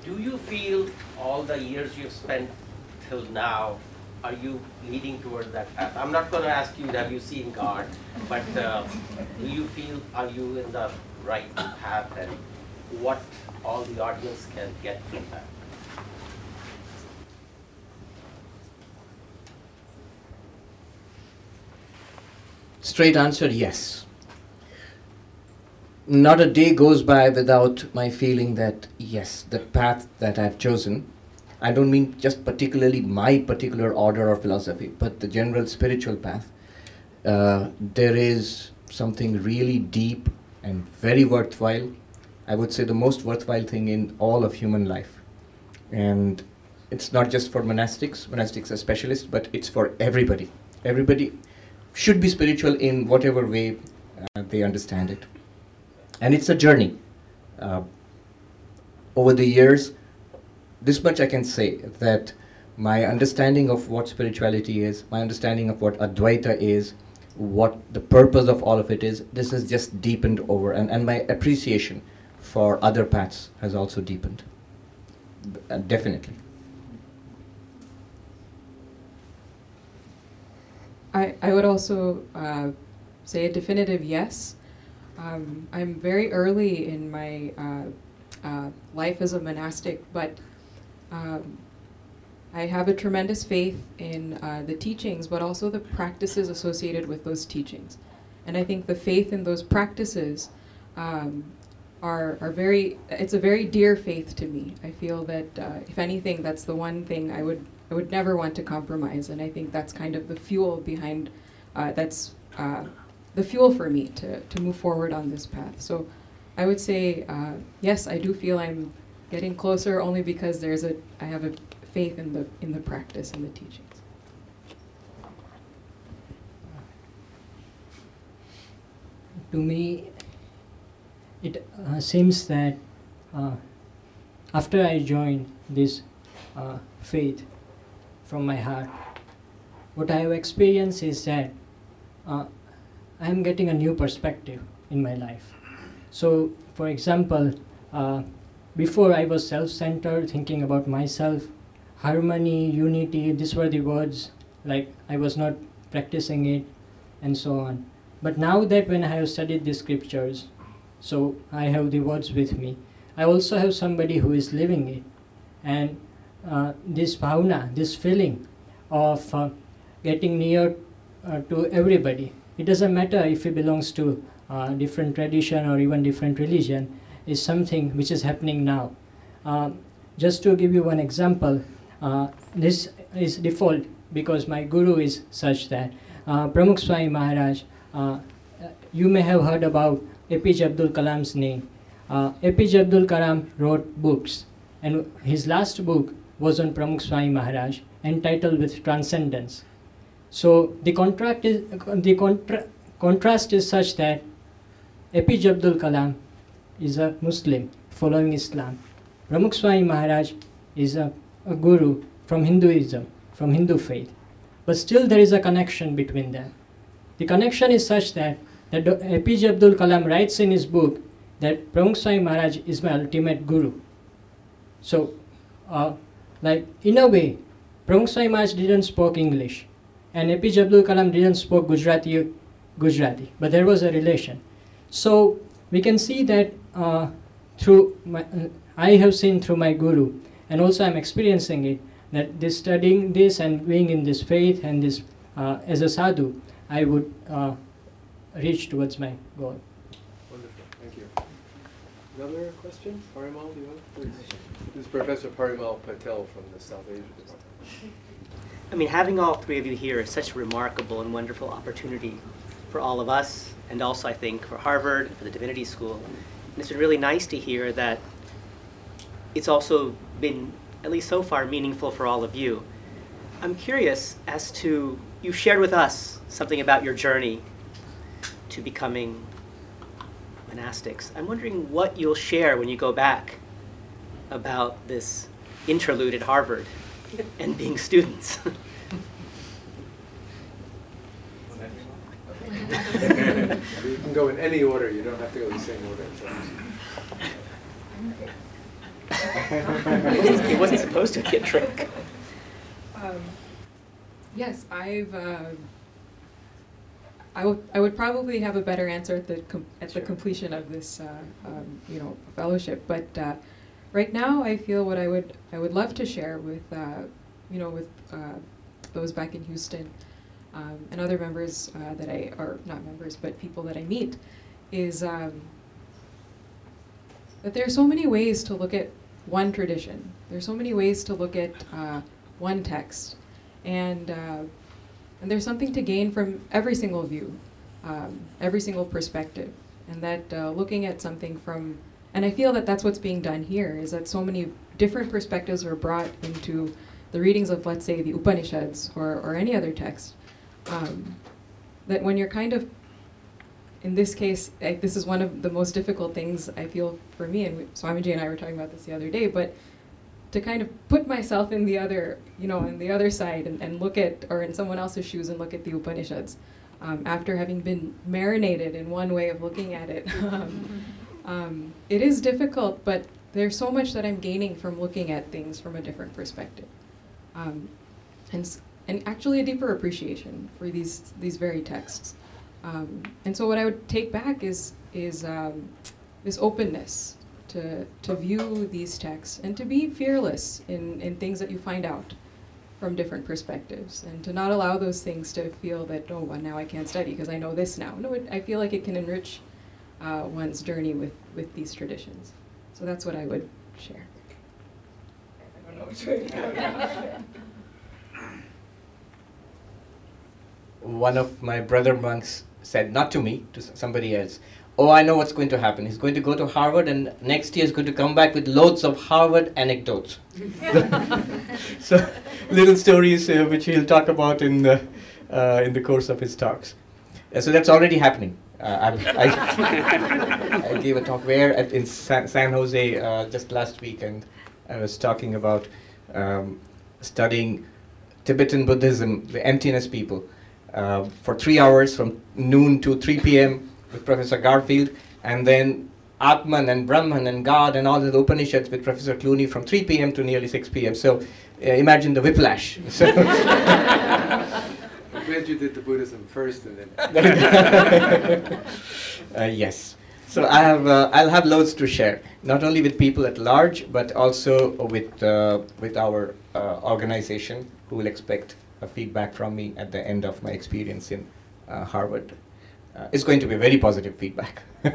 Do you feel all the years you've spent till now, are you leading towards that path? I'm not going to ask you, have you seen God, but uh, do you feel, are you in the right path and what all the audience can get from that? Straight answer yes. Not a day goes by without my feeling that, yes, the path that I've chosen, I don't mean just particularly my particular order or philosophy, but the general spiritual path, uh, there is something really deep and very worthwhile. I would say the most worthwhile thing in all of human life. And it's not just for monastics, monastics are specialists, but it's for everybody. Everybody should be spiritual in whatever way uh, they understand it. And it's a journey. Uh, over the years, this much I can say that my understanding of what spirituality is, my understanding of what Advaita is, what the purpose of all of it is, this has just deepened over, and, and my appreciation for other paths has also deepened. Uh, definitely. I, I would also uh, say a definitive yes. Um, I'm very early in my uh, uh, life as a monastic, but um, I have a tremendous faith in uh, the teachings, but also the practices associated with those teachings. And I think the faith in those practices um, are, are very, it's a very dear faith to me. I feel that uh, if anything, that's the one thing I would, I would never want to compromise. And I think that's kind of the fuel behind, uh, that's uh, the fuel for me to, to move forward on this path. So I would say, uh, yes, I do feel I'm getting closer only because there's a, I have a faith in the, in the practice and the teachings. To me, it uh, seems that uh, after I joined this uh, faith from my heart, what I have experienced is that uh, I am getting a new perspective in my life. So, for example, uh, before I was self centered, thinking about myself, harmony, unity, these were the words, like I was not practicing it, and so on. But now that when I have studied the scriptures, so I have the words with me, I also have somebody who is living it. And uh, this bhavna, this feeling of uh, getting near uh, to everybody, it doesn't matter if he belongs to uh, different tradition or even different religion, is something which is happening now. Uh, just to give you one example, uh, this is default because my guru is such that uh, Pramukh Swami Maharaj, you may have heard about APJ Abdul Kalam's name. Uh, APJ Abdul Kalam wrote books, and his last book was on Pramukh Swami Maharaj, entitled with Transcendence. So the contract is the contra- contrast is such that APJ Abdul Kalam is a Muslim following Islam. Pramukh Swami Maharaj is a, a guru from Hinduism, from Hindu faith. But still there is a connection between them. The connection is such that, that APJ Abdul Kalam writes in his book that Pramukh Swami Maharaj is my ultimate guru. So, uh, like in a way, Pramukh Swami Maharaj didn't speak English, and APJ Abdul Kalam didn't speak Gujarati, Gujarati, but there was a relation. So we can see that uh, through my, uh, I have seen through my guru, and also I'm experiencing it that this studying this and being in this faith and this uh, as a sadhu, I would uh, reach towards my goal. Wonderful, thank you. Another question? Parimal, do you want? Please. This is Professor Parimal Patil from the South Asia Department. I mean, having all three of you here is such a remarkable and wonderful opportunity for all of us, and also I think for Harvard, and for the Divinity School. And it's been really nice to hear that it's also been, at least so far, meaningful for all of you. I'm curious as to, you shared with us something about your journey to becoming monastics. I'm wondering what you'll share when you go back about this interlude at Harvard [LAUGHS] and being students. [LAUGHS] You can go in any order, you don't have to go in the same order. so. it wasn't supposed to be a trick. Um, yes, I've. Uh, I would. I would probably have a better answer at the com- at the completion of this, uh, um, you know, fellowship. But uh, right now, I feel what I would. I would love to share with, uh, you know, with uh, those back in Houston um, and other members uh, that I, or not members, but people that I meet, is um, that there are so many ways to look at one tradition. There's so many ways to look at uh, one text, and uh, and there's something to gain from every single view, um, every single perspective, and that uh, looking at something from, and I feel that that's what's being done here is that so many different perspectives are brought into the readings of, let's say, the Upanishads or or any other text. Um, that when you're kind of in this case, I, this is one of the most difficult things I feel for me, and we, Swamiji and I were talking about this the other day, but to kind of put myself in the other, you know, in the other side and, and look at, or in someone else's shoes and look at the Upanishads, um, after having been marinated in one way of looking at it. [LAUGHS] um, um, it is difficult, but there's so much that I'm gaining from looking at things from a different perspective. Um, and, and actually a deeper appreciation for these, these very texts. Um, and so what I would take back is is um, this openness to to view these texts and to be fearless in, in things that you find out from different perspectives and to not allow those things to feel that oh well now I can't study because I know this now. No, it, I feel like it can enrich uh, one's journey with with these traditions. So that's what I would share. [LAUGHS] One of my brother monks said, not to me, to somebody else, Oh, I know what's going to happen. He's going to go to Harvard, and next year he's going to come back with loads of Harvard anecdotes. [LAUGHS] so, little stories uh, which he'll talk about in the, uh, in the course of his talks. Uh, so, that's already happening. Uh, I, I, I gave a talk where at, in San, San Jose uh, just last week, and I was talking about um, studying Tibetan Buddhism, the emptiness people, uh, for three hours from noon to 3 p.m. with Professor Garfield, and then Atman and Brahman and God and all the Upanishads with Professor Clooney from 3 p.m. to nearly 6 p.m. So uh, imagine the whiplash. So [LAUGHS] I'm glad you did the Buddhism first and then. [LAUGHS] uh, yes. So I have, uh, I'll have loads to share, not only with people at large, but also with, uh, with our uh, organization, who will expect a feedback from me at the end of my experience in uh, Harvard. Uh, it's going to be very positive feedback. [LAUGHS]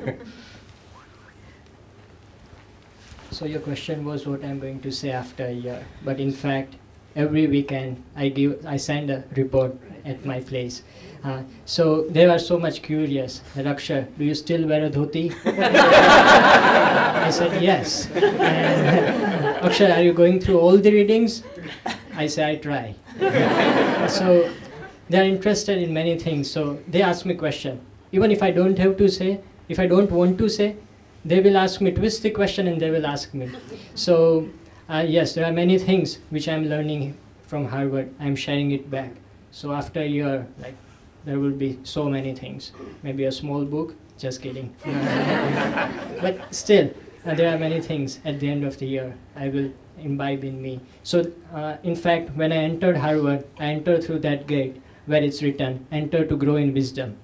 So your question was what I'm going to say after a year. But in fact, every weekend I give I send a report at my place. Uh, so they were so much curious that Akshar, do you still wear a dhoti? [LAUGHS] I said yes. And [LAUGHS] Akshar, are you going through all the readings? I say I try. so they're interested in many things. So they ask me question. Even if I don't have to say, if I don't want to say, they will ask me, twist the question and they will ask me. So, uh, yes, there are many things which I'm learning from Harvard. I'm sharing it back. So after a year, like, there will be so many things. Maybe a small book, just kidding. [LAUGHS] but still, uh, there are many things at the end of the year I will imbibe in me. So, uh, in fact, when I entered Harvard, I entered through that gate where it's written, enter to grow in wisdom.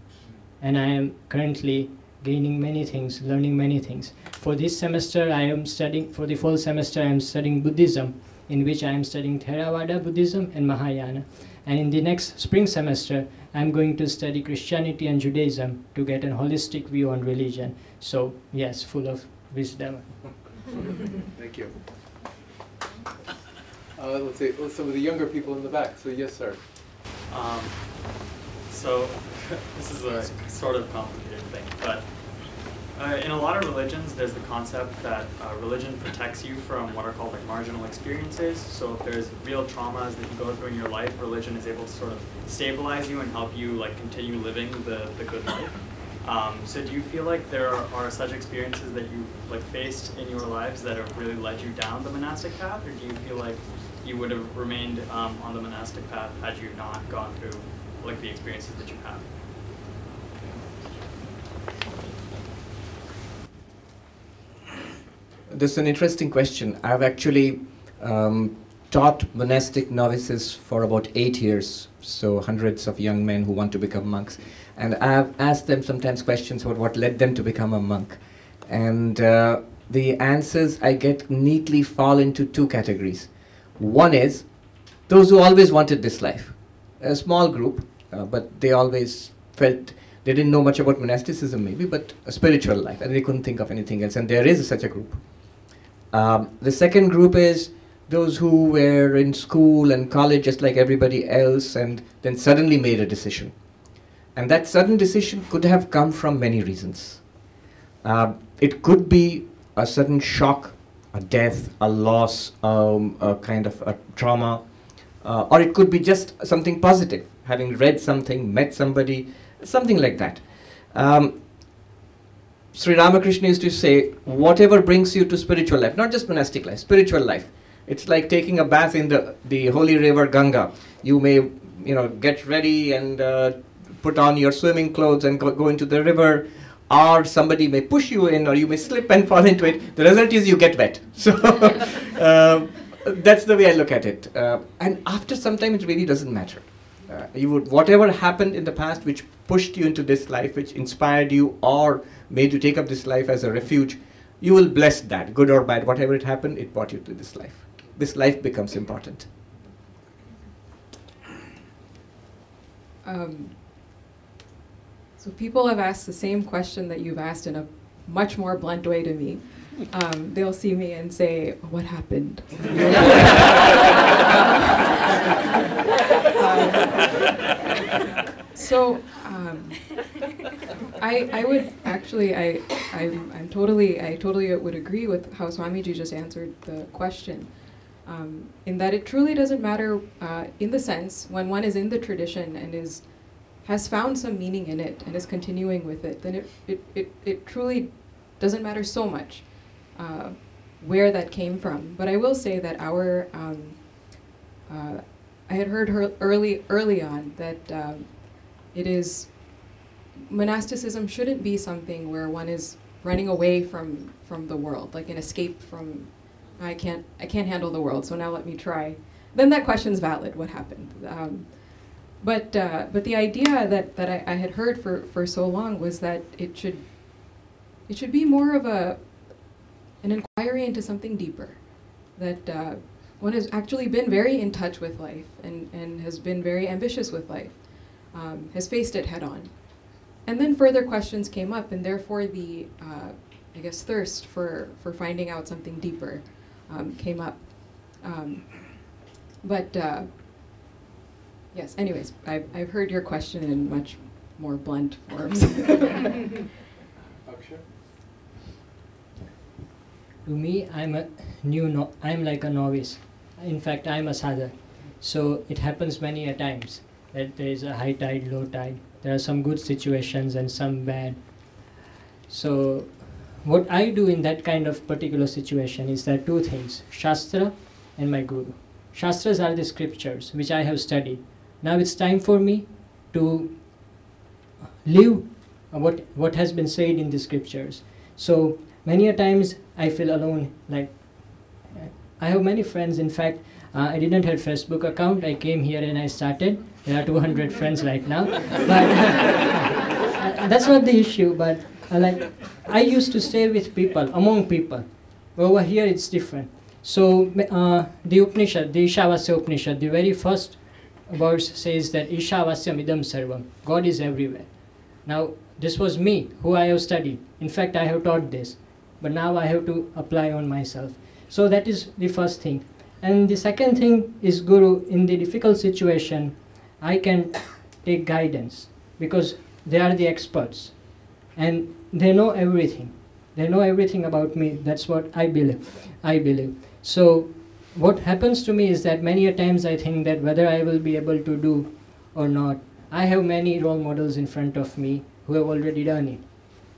And I am currently gaining many things, learning many things. For this semester, I am studying, for the fall semester, I am studying Buddhism, in which I am studying Theravada Buddhism and Mahayana. And in the next spring semester, I am going to study Christianity and Judaism to get a holistic view on religion. So, yes, full of wisdom. Thank you. Uh, let's see, some of the younger people in the back. So yes, sir. Um, so [LAUGHS] this is a sort of complicated thing, but uh, in a lot of religions, there's the concept that uh, religion protects you from what are called like marginal experiences. So if there's real traumas that you go through in your life, religion is able to sort of stabilize you and help you like continue living the, the good life. Um, so do you feel like there are, are such experiences that you like faced in your lives that have really led you down the monastic path, or do you feel like you would have remained um, on the monastic path had you not gone through like the experiences that you have? This is an interesting question. I've actually um, taught monastic novices for about eight years, so hundreds of young men who want to become monks. And I've asked them sometimes questions about what led them to become a monk. And uh, the answers I get neatly fall into two categories. One is those who always wanted this life, a small group, uh, but they always felt they didn't know much about monasticism, maybe, but a spiritual life, and they couldn't think of anything else. And there is such a group. Um, the second group is those who were in school and college just like everybody else, and then suddenly made a decision. And that sudden decision could have come from many reasons. Uh, it could be a sudden shock, a death, a loss, um, a kind of a trauma, uh, or it could be just something positive, having read something, met somebody, something like that. Um, Sri Ramakrishna used to say, whatever brings you to spiritual life, not just monastic life, spiritual life. It's like taking a bath in the, the holy river Ganga. You may, you know, get ready and uh, put on your swimming clothes and go, go into the river, or somebody may push you in, or you may slip and [LAUGHS] fall into it. The result is you get wet. [LAUGHS] So [LAUGHS] uh, that's the way I look at it. Uh, and after some time, it really doesn't matter. Uh, you would whatever happened in the past, which pushed you into this life, which inspired you, or made you take up this life as a refuge, you will bless that, good or bad. Whatever it happened, it brought you to this life. This life becomes important. Um, so people have asked the same question that you've asked in a much more blunt way to me. Um, they'll see me and say, "What happened?" [LAUGHS] Um, so um, I, I would actually I I'm, I'm totally I totally would agree with how Swamiji just answered the question. Um, in that it truly doesn't matter uh, in the sense when one is in the tradition and is has found some meaning in it and is continuing with it, then it, it, it, it truly doesn't matter so much uh, where that came from. But I will say that our, um, uh, I had heard her early, early on that um, it is, monasticism shouldn't be something where one is running away from, from the world, like an escape from, I can't, I can't handle the world, so now let me try. Then that question's valid, what happened? Um, but, uh, but the idea that, that I, I had heard for, for so long was that it should, it should be more of a, an inquiry into something deeper. That uh, one has actually been very in touch with life and, and has been very ambitious with life, um, has faced it head on. And then further questions came up, and therefore the, uh, I guess, thirst for, for finding out something deeper um, came up. Um, but uh, yes, anyways, I've, I've heard your question in much more blunt forms. [LAUGHS] Akshar? To me, I'm a new. No- I'm like a novice. In fact, I'm a sadhak. So it happens many a times that there is a high tide, low tide. There are some good situations and some bad. So what I do in that kind of particular situation is there are two things: shastra and my guru. Shastras are the scriptures which I have studied. Now it's time for me to live what what has been said in the scriptures. So many a times I feel alone. Like I have many friends. In fact, uh, I didn't have Facebook account. I came here and I started. There are 200 friends right now, but [LAUGHS] that's not the issue. But uh, like I used to stay with people, among people. Over here it's different. So uh, the Upanishad, the Ishavasya Upanishad, the very first verse says that Ishavasyam idam sarvam. God is everywhere. Now this was me who I have studied. In fact, I have taught this, but now I have to apply on myself. So that is the first thing. And the second thing is Guru. In the difficult situation, I can take guidance because they are the experts, and they know everything. They know everything about me. That's what I believe. I believe. So what happens to me is that many a times I think that whether I will be able to do or not, I have many role models in front of me who have already done it.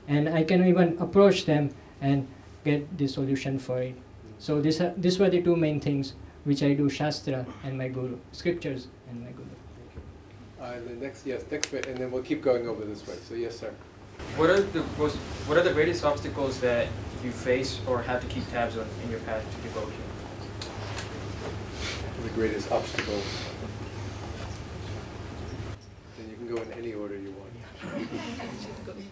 And I can even approach them and get the solution for it. So this, are, these were the two main things which I do, Shastra and my Guru, scriptures and my Guru. Uh, the next, yes, next bit, and then we'll keep going over this way. So yes, sir. What are the most, what are the greatest obstacles that you face or have to keep tabs on in your path to devotion? The greatest obstacles. Then you can go in any order you want. [LAUGHS]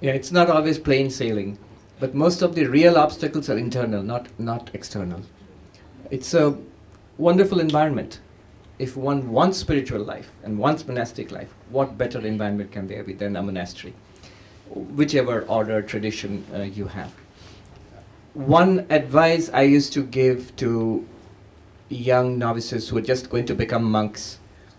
Yeah, it's not always plain sailing, but most of the real obstacles are internal, not, not external. It's a wonderful environment. If one wants spiritual life and wants monastic life, what better environment can there be than a monastery? Whichever order, tradition uh, you have. One advice I used to give to young novices who are just going to become monks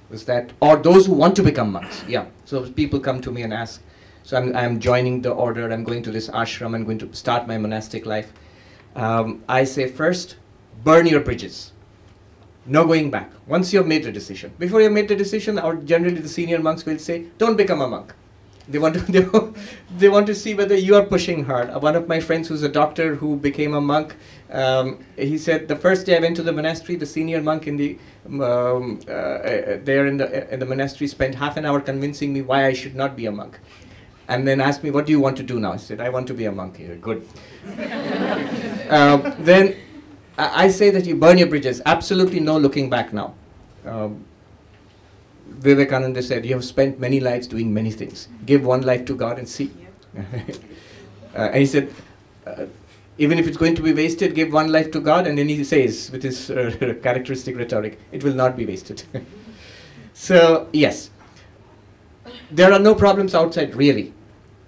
was that, or those who want to become monks, yeah. So people come to me and ask, so I'm, I'm joining the order, I'm going to this ashram, I'm going to start my monastic life. Um, I say first, burn your bridges. No going back. Once you've made the decision. Before you have made the decision, or generally the senior monks will say, don't become a monk. They want to, [LAUGHS] they, they want to see whether you are pushing hard. Uh, One of my friends who's a doctor who became a monk, um, he said the first day I went to the monastery, the senior monk in the um, uh, uh, there in the in the monastery spent half an hour convincing me why I should not be a monk, and then asked me, "What do you want to do now?" I said, "I want to be a monk here." Good. um, [LAUGHS] then I I say that you burn your bridges. Absolutely no looking back now. Um, Vivekananda said, You have spent many lives doing many things. Give one life to God and see. [LAUGHS] uh, and he said, uh, Even if it's going to be wasted, give one life to God. And then he says, with his uh, [LAUGHS] characteristic rhetoric, it will not be wasted. [LAUGHS] so, yes, there are no problems outside, really.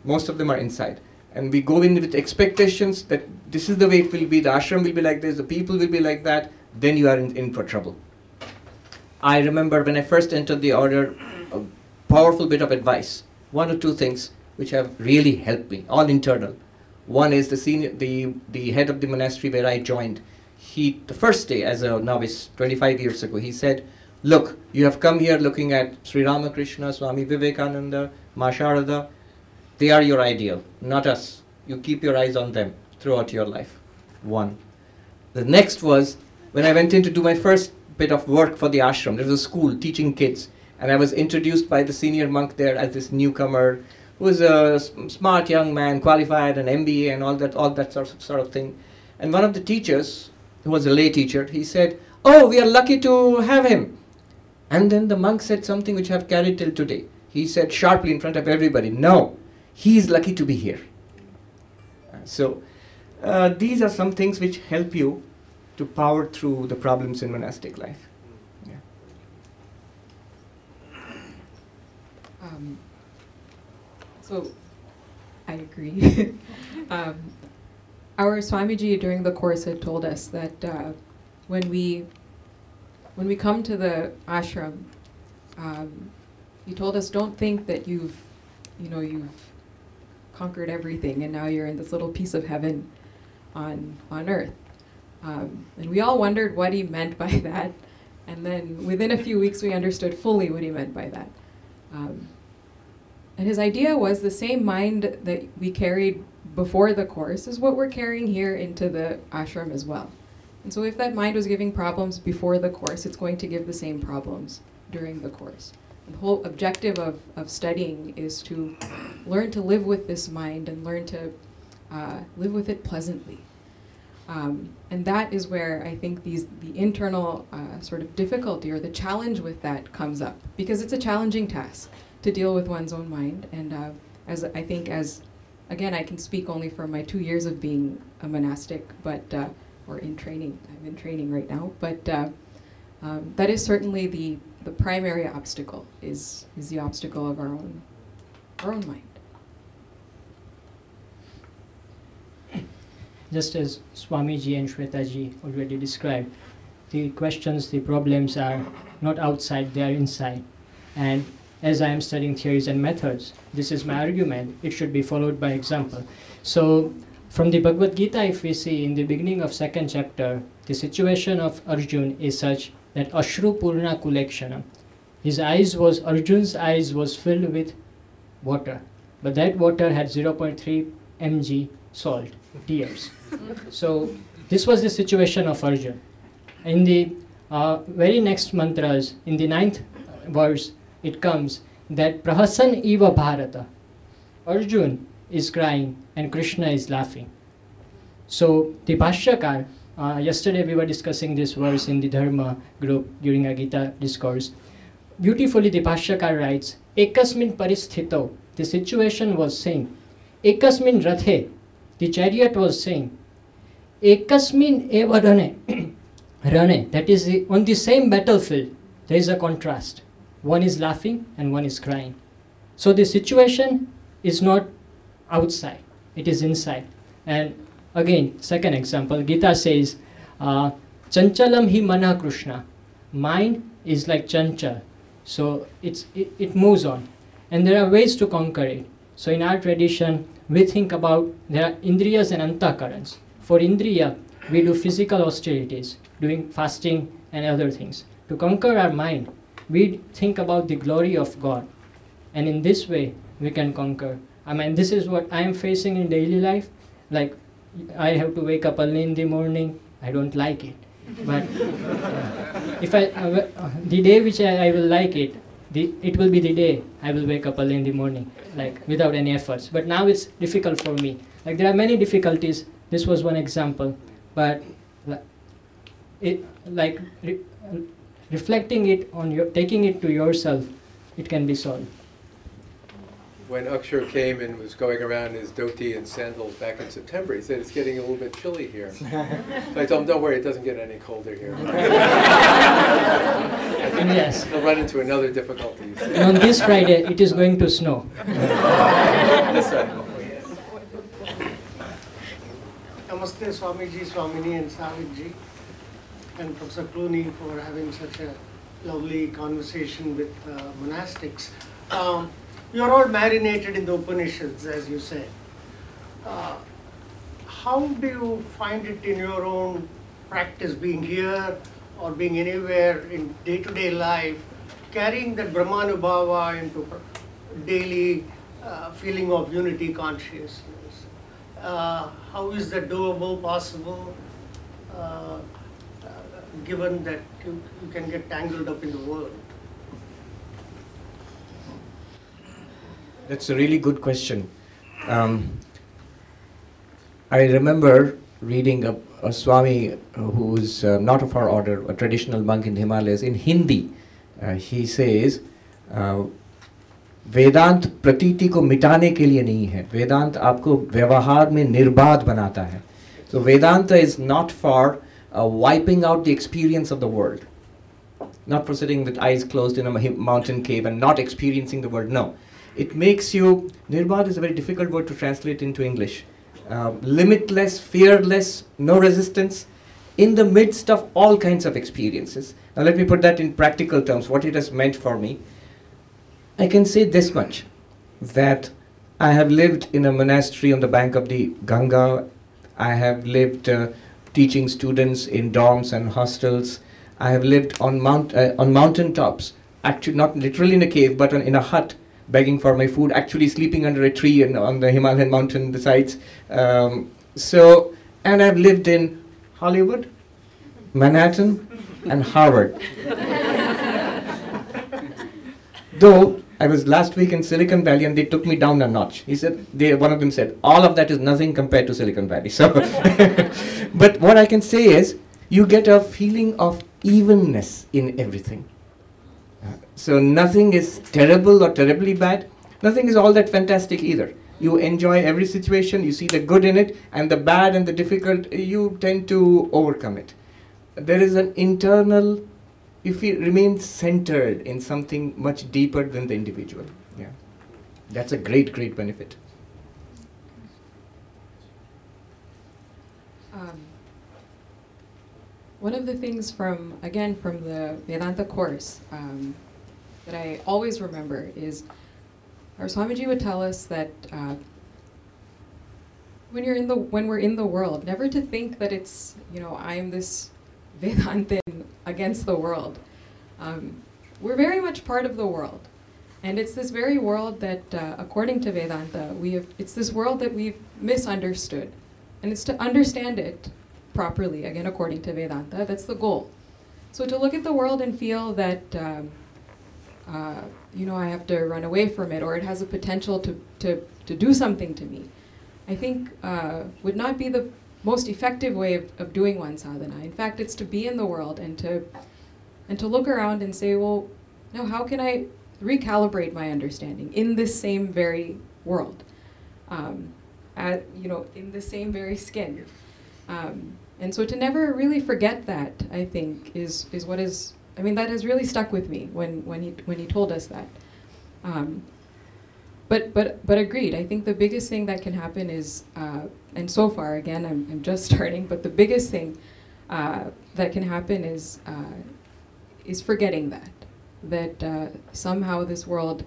Most of them are inside. And we go in with expectations that this is the way it will be, the ashram will be like this, the people will be like that, then you are in, in for trouble. I remember when I first entered the order, a powerful bit of advice. One or two things which have really helped me, all internal. One is the senior, the, the head of the monastery where I joined. He, the first day as a novice, 25 years ago, he said, look, you have come here looking at Sri Ramakrishna, Swami Vivekananda, Ma Sharada. They are your ideal, not us. You keep your eyes on them throughout your life. One. The next was when I went in to do my first bit of work for the ashram. There was a school teaching kids, and I was introduced by the senior monk there as this newcomer who was a smart young man, qualified, an MBA, and all that, all that sort of, sort of thing. And one of the teachers, who was a lay teacher, he said, "Oh, we are lucky to have him." And then the monk said something which I've carried till today. He said sharply in front of everybody, "No, he is lucky to be here." Uh, So, uh, these are some things which help you to power through the problems in monastic life. Yeah. Um, so, I agree. [LAUGHS] um, our Swamiji during the course had told us that uh, when we when we come to the ashram, um, he told us don't think that you've you know you've conquered everything and now you're in this little piece of heaven on on earth. Um, and we all wondered what he meant by [LAUGHS] that. And then within a few weeks, we understood fully what he meant by that. Um, and his idea was the same mind that we carried before the course is what we're carrying here into the ashram as well. And so if that mind was giving problems before the course, it's going to give the same problems during the course. The whole objective of, of studying is to learn to live with this mind and learn to uh, live with it pleasantly. Um, and that is where I think these the internal uh, sort of difficulty or the challenge with that comes up because it's a challenging task to deal with one's own mind. And uh, as I think as again, I can speak only for my two years of being a monastic, but uh, or in training. I'm in training right now, but uh, um, that is certainly the the primary obstacle is is the obstacle of our own our own mind. Just as Swamiji and Shwetaji already described, the questions, the problems are not outside, they are inside. And as I am studying theories and methods, this is my argument, it should be followed by example. So, from the Bhagavad Gita, if we see in the beginning of second chapter, the situation of Arjun is such that Ashru Purna Kulekshanam. His eyes was, Arjun's eyes was filled with water, but that water had 0.3 mg salt, tears. [LAUGHS] So this was the situation of Arjun. In the uh, very next mantras, in the ninth verse, it comes that Prahasan Eva Bharata. Arjun is crying and Krishna is laughing. So the Bhashyakar, uh, yesterday we were discussing this verse in the Dharma group during a Gita discourse. Beautifully the Bhashyakar writes, Ekasmin paristhito, the situation was same. Ekasmin rathe, the chariot was saying, Ekasmin eva rane, [CLEARS THROAT] rane, that is the, on the same battlefield, there is a contrast. One is laughing and one is crying. So the situation is not outside, it is inside. And again, second example, Gita says, uh, Chanchalam hi mana Krishna. Mind is like chanchal. So it's, it, it moves on. And there are ways to conquer it. So in our tradition, we think about there are indriyas and antakarans. For indriya, we do physical austerities, doing fasting and other things. To conquer our mind, we think about the glory of God. And in this way, we can conquer. I mean, this is what I am facing in daily life. Like, I have to wake up early in the morning. I don't like it. But uh, if I, uh, the day which I, I will like it, the, it will be the day I will wake up early in the morning, like without any efforts. But now it's difficult for me. Like there are many difficulties. This was one example, but it like re- reflecting it on your, taking it to yourself, it can be solved. When Akshar came and was going around in his dhoti and sandals back in September, he said, it's getting a little bit chilly here. [LAUGHS] So I told him, don't worry, it doesn't get any colder here. [LAUGHS] yes. He'll run into another difficulty. And on this Friday, it is going to snow. This way. Namaste Swamiji, Swamini and Savitji and Professor Clooney for having such a lovely conversation with uh, monastics. Um, you're all marinated in the Upanishads, as you say. Uh, how do you find it in your own practice being here or being anywhere in day-to-day life, carrying that Brahmanubhava into daily uh, feeling of unity consciousness. Uh, how is that doable, possible, uh, uh, given that you, you can get tangled up in the world? That's a really good question. Um, I remember reading a, a Swami who's uh, not of our order, a traditional monk in the Himalayas, in Hindi. Uh, he says, uh, वेदांत प्रतीति को मिटाने के लिए नहीं है वेदांत आपको व्यवहार में निर्बाध बनाता है so vedanta is not for uh, wiping out the experience of the world not for sitting with eyes closed in a ma- mountain cave and not experiencing the world no it makes you nirbad is a very difficult word to translate into english uh, limitless fearless no resistance in the midst of all kinds of experiences now let me put that in practical terms what it has meant for me I can say this much that I have lived in a monastery on the bank of the Ganga. I have lived uh, teaching students in dorms and hostels. I have lived on mount uh, on mountain tops, actually not literally in a cave, but on, in a hut, begging for my food. Actually sleeping under a tree in, on the Himalayan mountain besides. Um, so, and I've lived in Hollywood, Manhattan, and Harvard. [LAUGHS] Though I was last week in Silicon Valley and they took me down a notch. He said, they, one of them said, all of that is nothing compared to Silicon Valley. So, [LAUGHS] but what I can say is, you get a feeling of evenness in everything. So nothing is terrible or terribly bad. Nothing is all that fantastic either. You enjoy every situation, you see the good in it, and the bad and the difficult, you tend to overcome it. There is an internal if we remain centered in something much deeper than the individual. Yeah. That's a great, great benefit. Um, one of the things from, again, from the Vedanta course um, that I always remember is our Swamiji would tell us that uh, when you're in the when we're in the world, never to think that it's you know I'm this [LAUGHS] Vedantin against the world. Um, we're very much part of the world, and it's this very world that, uh, according to Vedanta, we have. It's this world that we've misunderstood, and it's to understand it properly. Again, according to Vedanta, that's the goal. So to look at the world and feel that. Um, uh, you know, I have to run away from it, or it has a potential to, to, to do something to me, I think uh, would not be the most effective way of, of doing one sadhana. In fact, it's to be in the world and to and to look around and say, well, now how can I recalibrate my understanding in this same very world, um, at, you know, in the same very skin. Um, and so to never really forget that, I think, is is what is. I mean, that has really stuck with me when when he when he told us that. Um, but but but agreed. I think the biggest thing that can happen is, uh, and so far again, I'm I'm just [LAUGHS] starting. But the biggest thing uh, that can happen is uh, is forgetting that that uh, somehow this world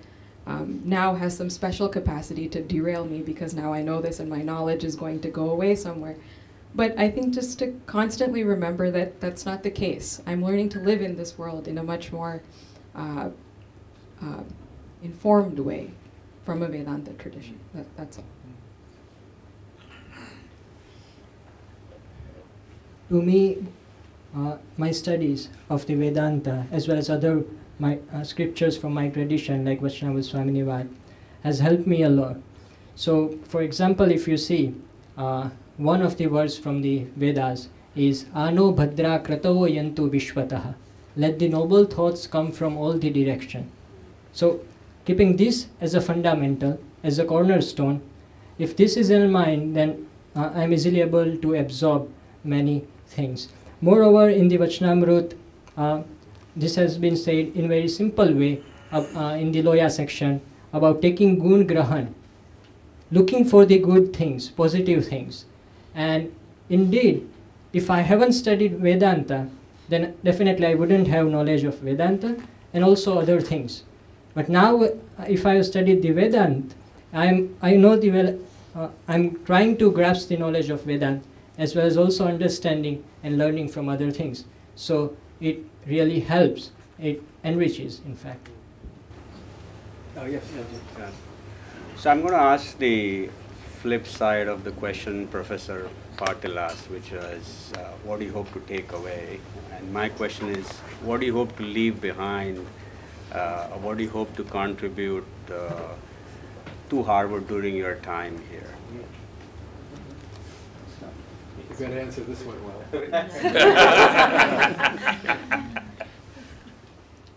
um, now has some special capacity to derail me because now I know this and my knowledge is going to go away somewhere. But I think just to constantly remember that that's not the case. I'm learning to live in this world in a much more uh, uh, informed way from a Vedanta tradition. That, that's all. To me, uh, my studies of the Vedanta as well as other my uh, scriptures from my tradition like Vaishnava Swamini Vato has helped me a lot. So, for example, if you see uh, one of the words from the Vedas is Ano Bhadra Kratavo Yantu Vishwataha. Let the noble thoughts come from all the direction. So, keeping this as a fundamental, as a cornerstone, if this is in mind, then uh, I'm easily able to absorb many things. Moreover, in the Vachanamrit, uh, this has been said in very simple way uh, uh, in the Loya section about taking gun grahan, looking for the good things, positive things. And indeed, if I haven't studied Vedanta, then definitely I wouldn't have knowledge of Vedanta and also other things. But now, uh, if I have studied the Vedanta, I'm, I know the uh, I'm trying to grasp the knowledge of Vedanta as well as also understanding and learning from other things. So it really helps. It enriches, in fact. Oh, yes. Yeah. So I'm going to ask the flip side of the question Professor Patil asked, which was, uh, what do you hope to take away? And my question is, what do you hope to leave behind? Uh, what do you hope to contribute uh, to Harvard during your time here? You're going to answer this one well. [LAUGHS]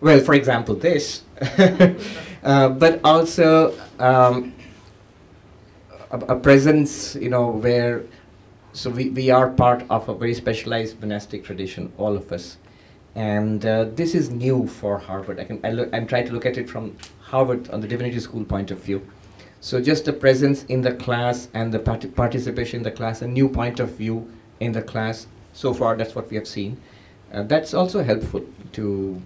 well, for example, this, [LAUGHS] uh, but also um, a, a, presence, you know, where so we, we are part of a very specialized monastic tradition, all of us, and uh, this is new for Harvard. I can I look, I'm trying to look at it from Harvard on the Divinity School point of view. So just the presence in the class and the part participation in the class, a new point of view in the class. So far, that's what we have seen. Uh, that's also helpful to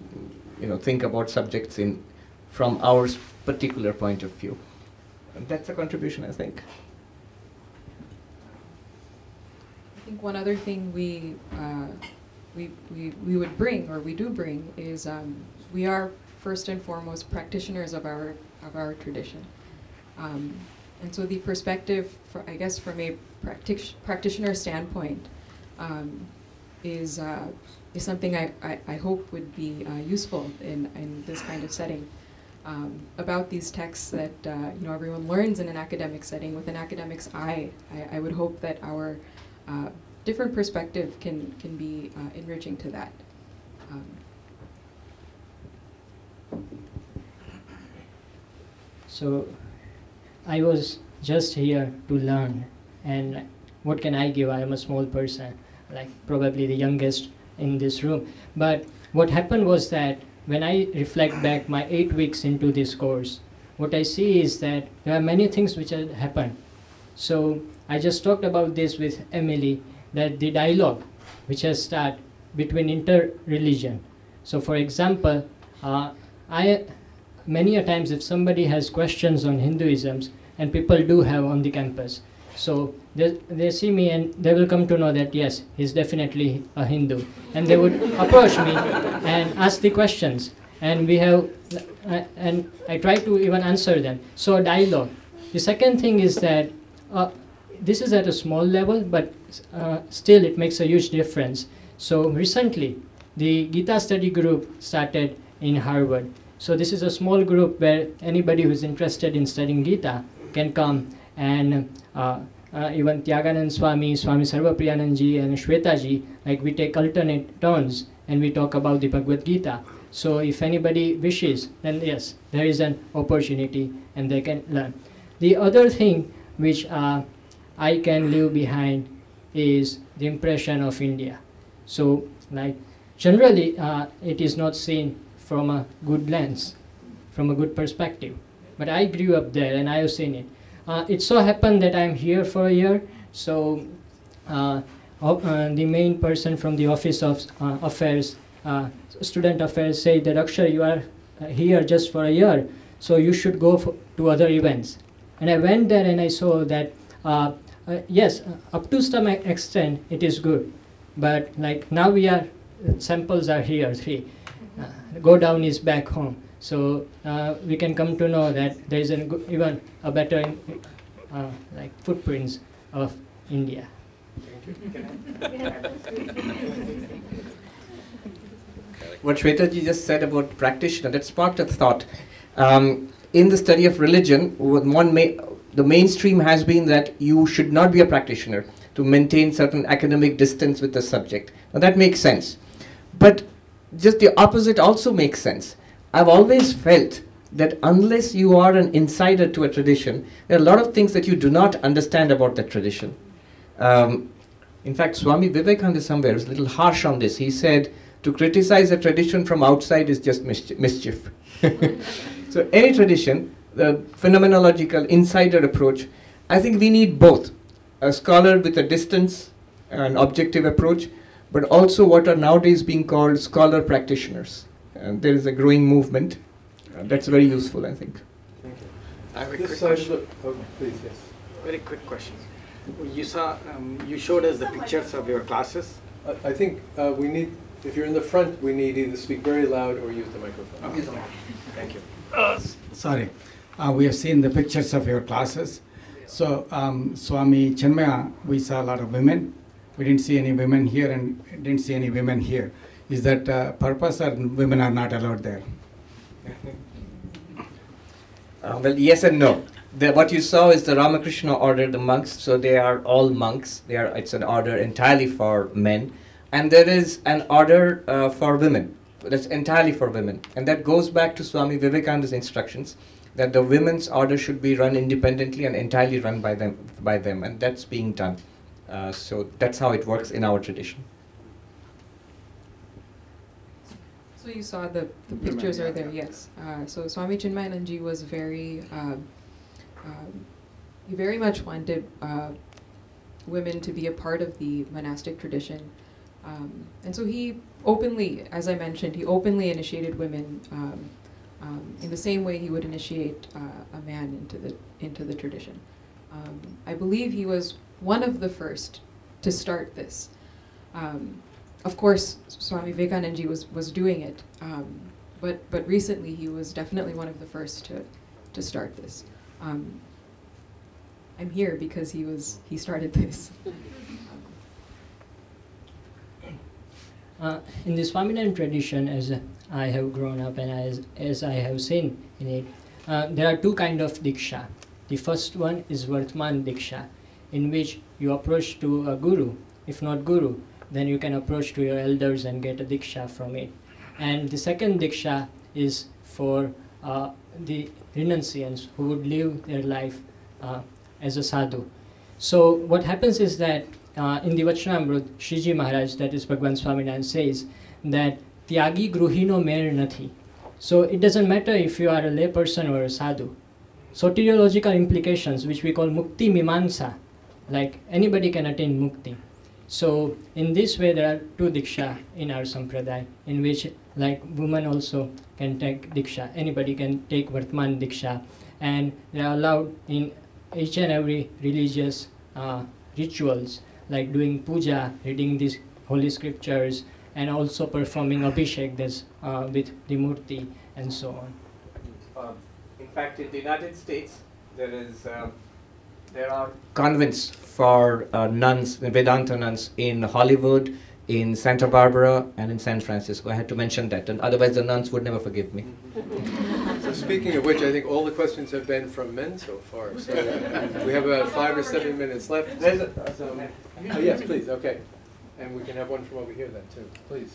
you know think about subjects in from our particular point of view. That's a contribution, I think. I think one other thing we, uh, we, we, we would bring, or we do bring, is um, we are first and foremost practitioners of our, of our tradition. Um, and so the perspective, for, I guess from a practic practitioner standpoint, um, is, uh, is something I, I, I, hope would be uh, useful in, in this kind of setting. Um, about these texts that uh, you know everyone learns in an academic setting with an academic's eye. I, I would hope that our uh, different perspective can can be uh, enriching to that. Um, so, I was just here to learn, and what can I give? I am a small person, like probably the youngest in this room. But what happened was that when I reflect back my eight weeks into this course, what I see is that there are many things which have happened. So I just talked about this with Emily, that the dialogue which has started between inter-religion. So for example, uh, I many a times if somebody has questions on Hinduisms, and people do have on the campus, so they, they see me and they will come to know that yes, he's definitely a Hindu. And they would [LAUGHS] approach me and ask the questions. And we have, uh, and I try to even answer them. So dialogue. The second thing is that uh, this is at a small level, but uh, still it makes a huge difference. So recently, the Gita study group started in Harvard. So this is a small group where anybody who's interested in studying Gita can come and uh, uh, even Tyaganand Swami, Swami Sarvapriyanandaji and Shwetaji, like we take alternate turns and we talk about the Bhagavad Gita. So if anybody wishes, then yes, there is an opportunity and they can learn. The other thing which uh, I can leave behind is the impression of India. So like generally uh, it is not seen from a good lens, from a good perspective. But I grew up there and I have seen it. Uh, it so happened that I'm here for a year, so uh, uh, the main person from the Office of uh, Affairs, uh, Student Affairs, said that Akshar, you are here just for a year, so you should go to other events. And I went there and I saw that, yes, up to some extent it is good, but like now we are, samples are here, three. go down is back home. So uh, we can come to know that there is an, even a better uh, like footprints of India. what Shwetaji just said about practitioner, that sparked a thought. Um, in the study of religion, one may, the mainstream has been that you should not be a practitioner to maintain certain academic distance with the subject. Now that makes sense. But just the opposite also makes sense. I've always felt that unless you are an insider to a tradition, there are a lot of things that you do not understand about that tradition. Um, in fact, Swami Vivekananda somewhere was a little harsh on this. He said, to criticize a tradition from outside is just mischief. [LAUGHS] so any tradition, the phenomenological insider approach, I think we need both. A scholar with a distance, an objective approach, but also what are nowadays being called scholar practitioners. And there is a growing movement. Uh, that's very useful, I think. Thank you. I have a This quick side question. look- oh, please, yes. Very quick question. You saw, um, you showed us the pictures of your classes. I- I think uh, we need if you're in the front, we need either speak very loud or use the microphone. Thank you. Sorry, uh, we have seen the pictures of your classes. So um, Swami Chinmaya, we saw a lot of women. We didn't see any women here and didn't see any women here. Is that uh, purpose or women are not allowed there? Uh, well, yes and no. The, what you saw is the Ramakrishna order, the monks. So they are all monks. They are. It's an order entirely for men, and there is an order uh, for women. That's entirely for women, and that goes back to Swami Vivekananda's instructions that the women's order should be run independently and entirely run by them. By them, and that's being done. Uh, so that's how it works in our tradition. So you saw the, the pictures are there, yes. Uh, so Swami Chinmayanandaji was very, um, um, he very much wanted uh, women to be a part of the monastic tradition. Um, and so he openly, as I mentioned, he openly initiated women um, um, in the same way he would initiate uh, a man into the, into the tradition. Um, I believe he was one of the first to start this. Um, of course, Swami Vivekanandaji was, was doing it, um, but, but recently he was definitely one of the first to, to start this. Um, I'm here because he was he started this. Uh, in the Swaminarayan tradition, as I have grown up and as, as I have seen in it, uh, there are two kind of diksha. The first one is Vartman diksha, in which you approach to a guru. If not guru, then you can approach to your elders and get a diksha from it. And the second diksha is for uh, the renunciants who would live their life uh, as a sadhu. So what happens is that uh, in the Vachanamrit, Shriji Maharaj, that is Bhagwan Swaminarayan, says that Tyagi Gruhino Mer Nathi. So it doesn't matter if you are a layperson or a sadhu. Soteriological implications, which we call Mukti Mimansa, like anybody can attain Mukti. So in this way, there are two diksha in our sampradaya, in which like women also can take diksha. Anybody can take Vartman diksha, and they are allowed in each and every religious uh, rituals, like doing puja, reading these holy scriptures, and also performing abhishek this, uh, with the murti and so on. Um, in fact, in the United States, there is um, there are convents for uh, nuns, Vedanta nuns in Hollywood, in Santa Barbara, and in San Francisco. I had to mention that, and otherwise the nuns would never forgive me. [LAUGHS] So speaking of which, I think all the questions have been from men so far. So we have about five or seven minutes left. There's a- So- oh, yes, please, okay. And we can have one from over here then, too. Please.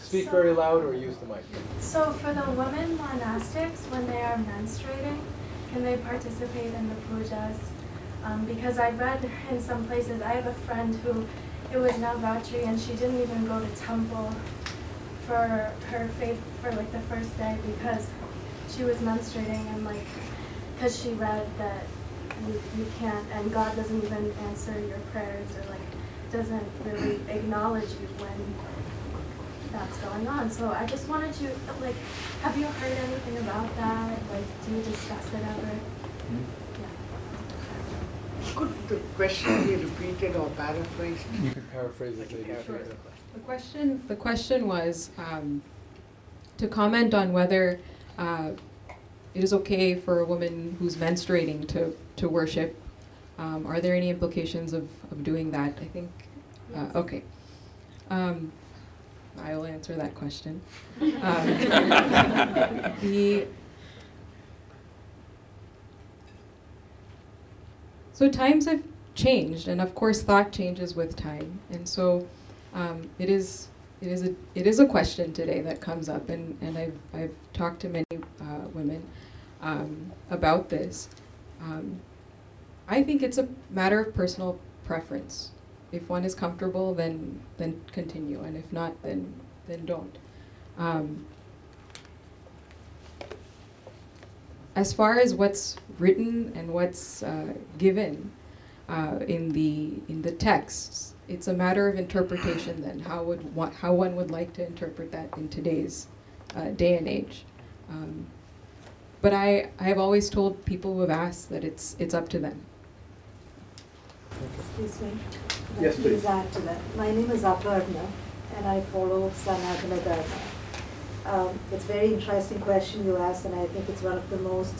Speak very loud or use the mic. So for the women monastics, when they are menstruating, can they participate in the pujas? Um, because I read in some places, I have a friend who, it was Navratri and she didn't even go to temple for her faith for like the first day because she was menstruating and like, because she read that you, you can't, and God doesn't even answer your prayers or like, doesn't really acknowledge you when that's going on. So I just wanted to, like, have you heard anything about that? Like, do you discuss it ever? Yeah. Could the question be repeated or paraphrased? You could paraphrase it maybe. Sure. The question, the question was um, to comment on whether uh, it is okay for a woman who's menstruating to, to worship. Um, are there any implications of, of doing that? I think, uh, okay. Um, I will answer that question. [LAUGHS] Um, [LAUGHS] the So times have changed, and of course, thought changes with time. And so, um, it is it is a it is a question today that comes up, and, and I've I've talked to many uh, women um, about this. Um, I think it's a matter of personal preference. If one is comfortable, then then continue, and if not, then then don't. Um, as far as what's written and what's uh, given uh, in the in the texts, it's a matter of interpretation. Then, how would one, how one would like to interpret that in today's uh, day and age. Um, but I I have always told people who have asked that it's it's up to them. Excuse me. Yes, please. add to that. My name is Aparna, and I follow Sanatana Dharma. Um, it's a very interesting question you asked, and I think it's one of the most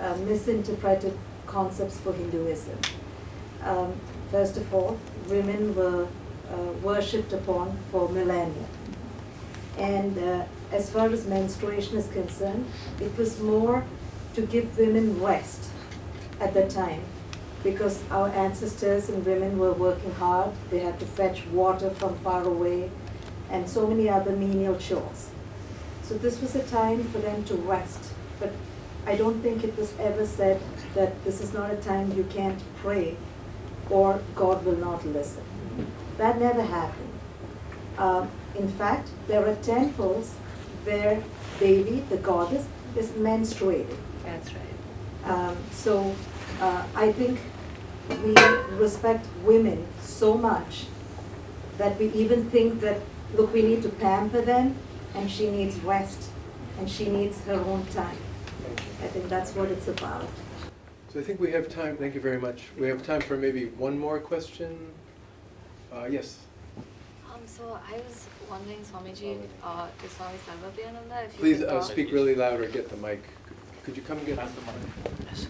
uh, misinterpreted concepts for Hinduism. Um, first of all, women were uh, worshipped upon for millennia. And uh, as far as menstruation is concerned, it was more to give women rest at that time because our ancestors and women were working hard. They had to fetch water from far away and so many other menial chores. So this was a time for them to rest. But I don't think it was ever said that this is not a time you can't pray or God will not listen. That never happened. Um, in fact, there are temples where Devi, the goddess, is menstruating. That's right. Um, so uh, I think we respect women so much that we even think that, look, we need to pamper them and she needs rest and she needs her own time. I think that's what it's about. So I think we have time, thank you very much. We have time for maybe one more question. Uh, yes, Um, so I was wondering, Swamiji, uh, to Swami Sarvapriyananda, if you please could uh, talk- speak really loud or get the mic. Could you come and get the mic?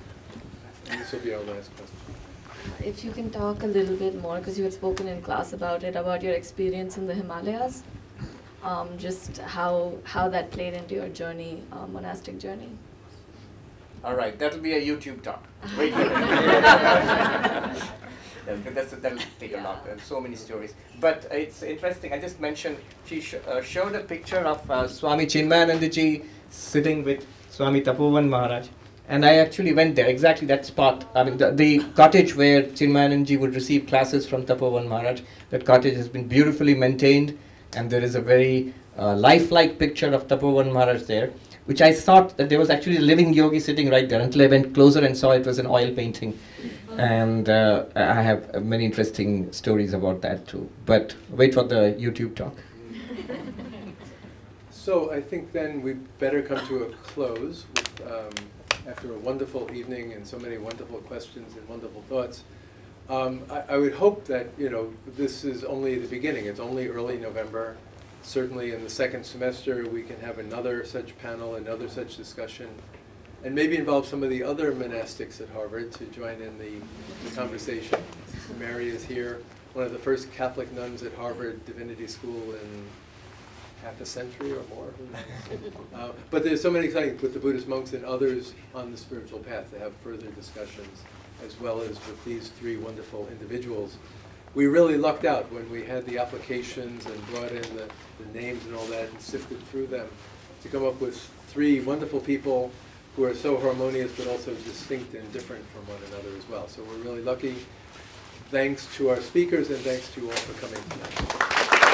And This will be our last question. If you can talk a little bit more, because you had spoken in class about it, about your experience in the Himalayas, um, just how how that played into your journey, uh, monastic journey. All right, that'll be a YouTube talk. [LAUGHS] Wait for [LAUGHS] it. Yeah, that's, that'll take a lot. There's so many stories. But it's interesting. I just mentioned she sh- uh, showed a picture of uh, Swami Chinmayanandaji sitting with Swami Tapovan Maharaj. And I actually went there, exactly that spot. I mean, the, the cottage where Chinmayanandaji would receive classes from Tapovan Maharaj. That cottage has been beautifully maintained, and there is a very uh, lifelike picture of Tapovan Maharaj there, which I thought that there was actually a living yogi sitting right there until I went closer and saw it was an oil painting. And uh, I have many interesting stories about that too. But wait for the YouTube talk. So I think then we better come to a close with, um, after a wonderful evening and so many wonderful questions and wonderful thoughts. Um, I, I would hope that, you know, this is only the beginning. It's only early November. Certainly in the second semester, we can have another such panel, another such discussion, and maybe involve some of the other monastics at Harvard to join in the, the conversation. Mary is here, one of the first Catholic nuns at Harvard Divinity School in half a century or more. Uh, But there's so many exciting, with the Buddhist monks and others on the spiritual path to have further discussions, as well as with these three wonderful individuals. We really lucked out when we had the applications and brought in the, the names and all that and sifted through them to come up with three wonderful people who are so harmonious but also distinct and different from one another as well. So we're really lucky. Thanks to our speakers and thanks to you all for coming tonight.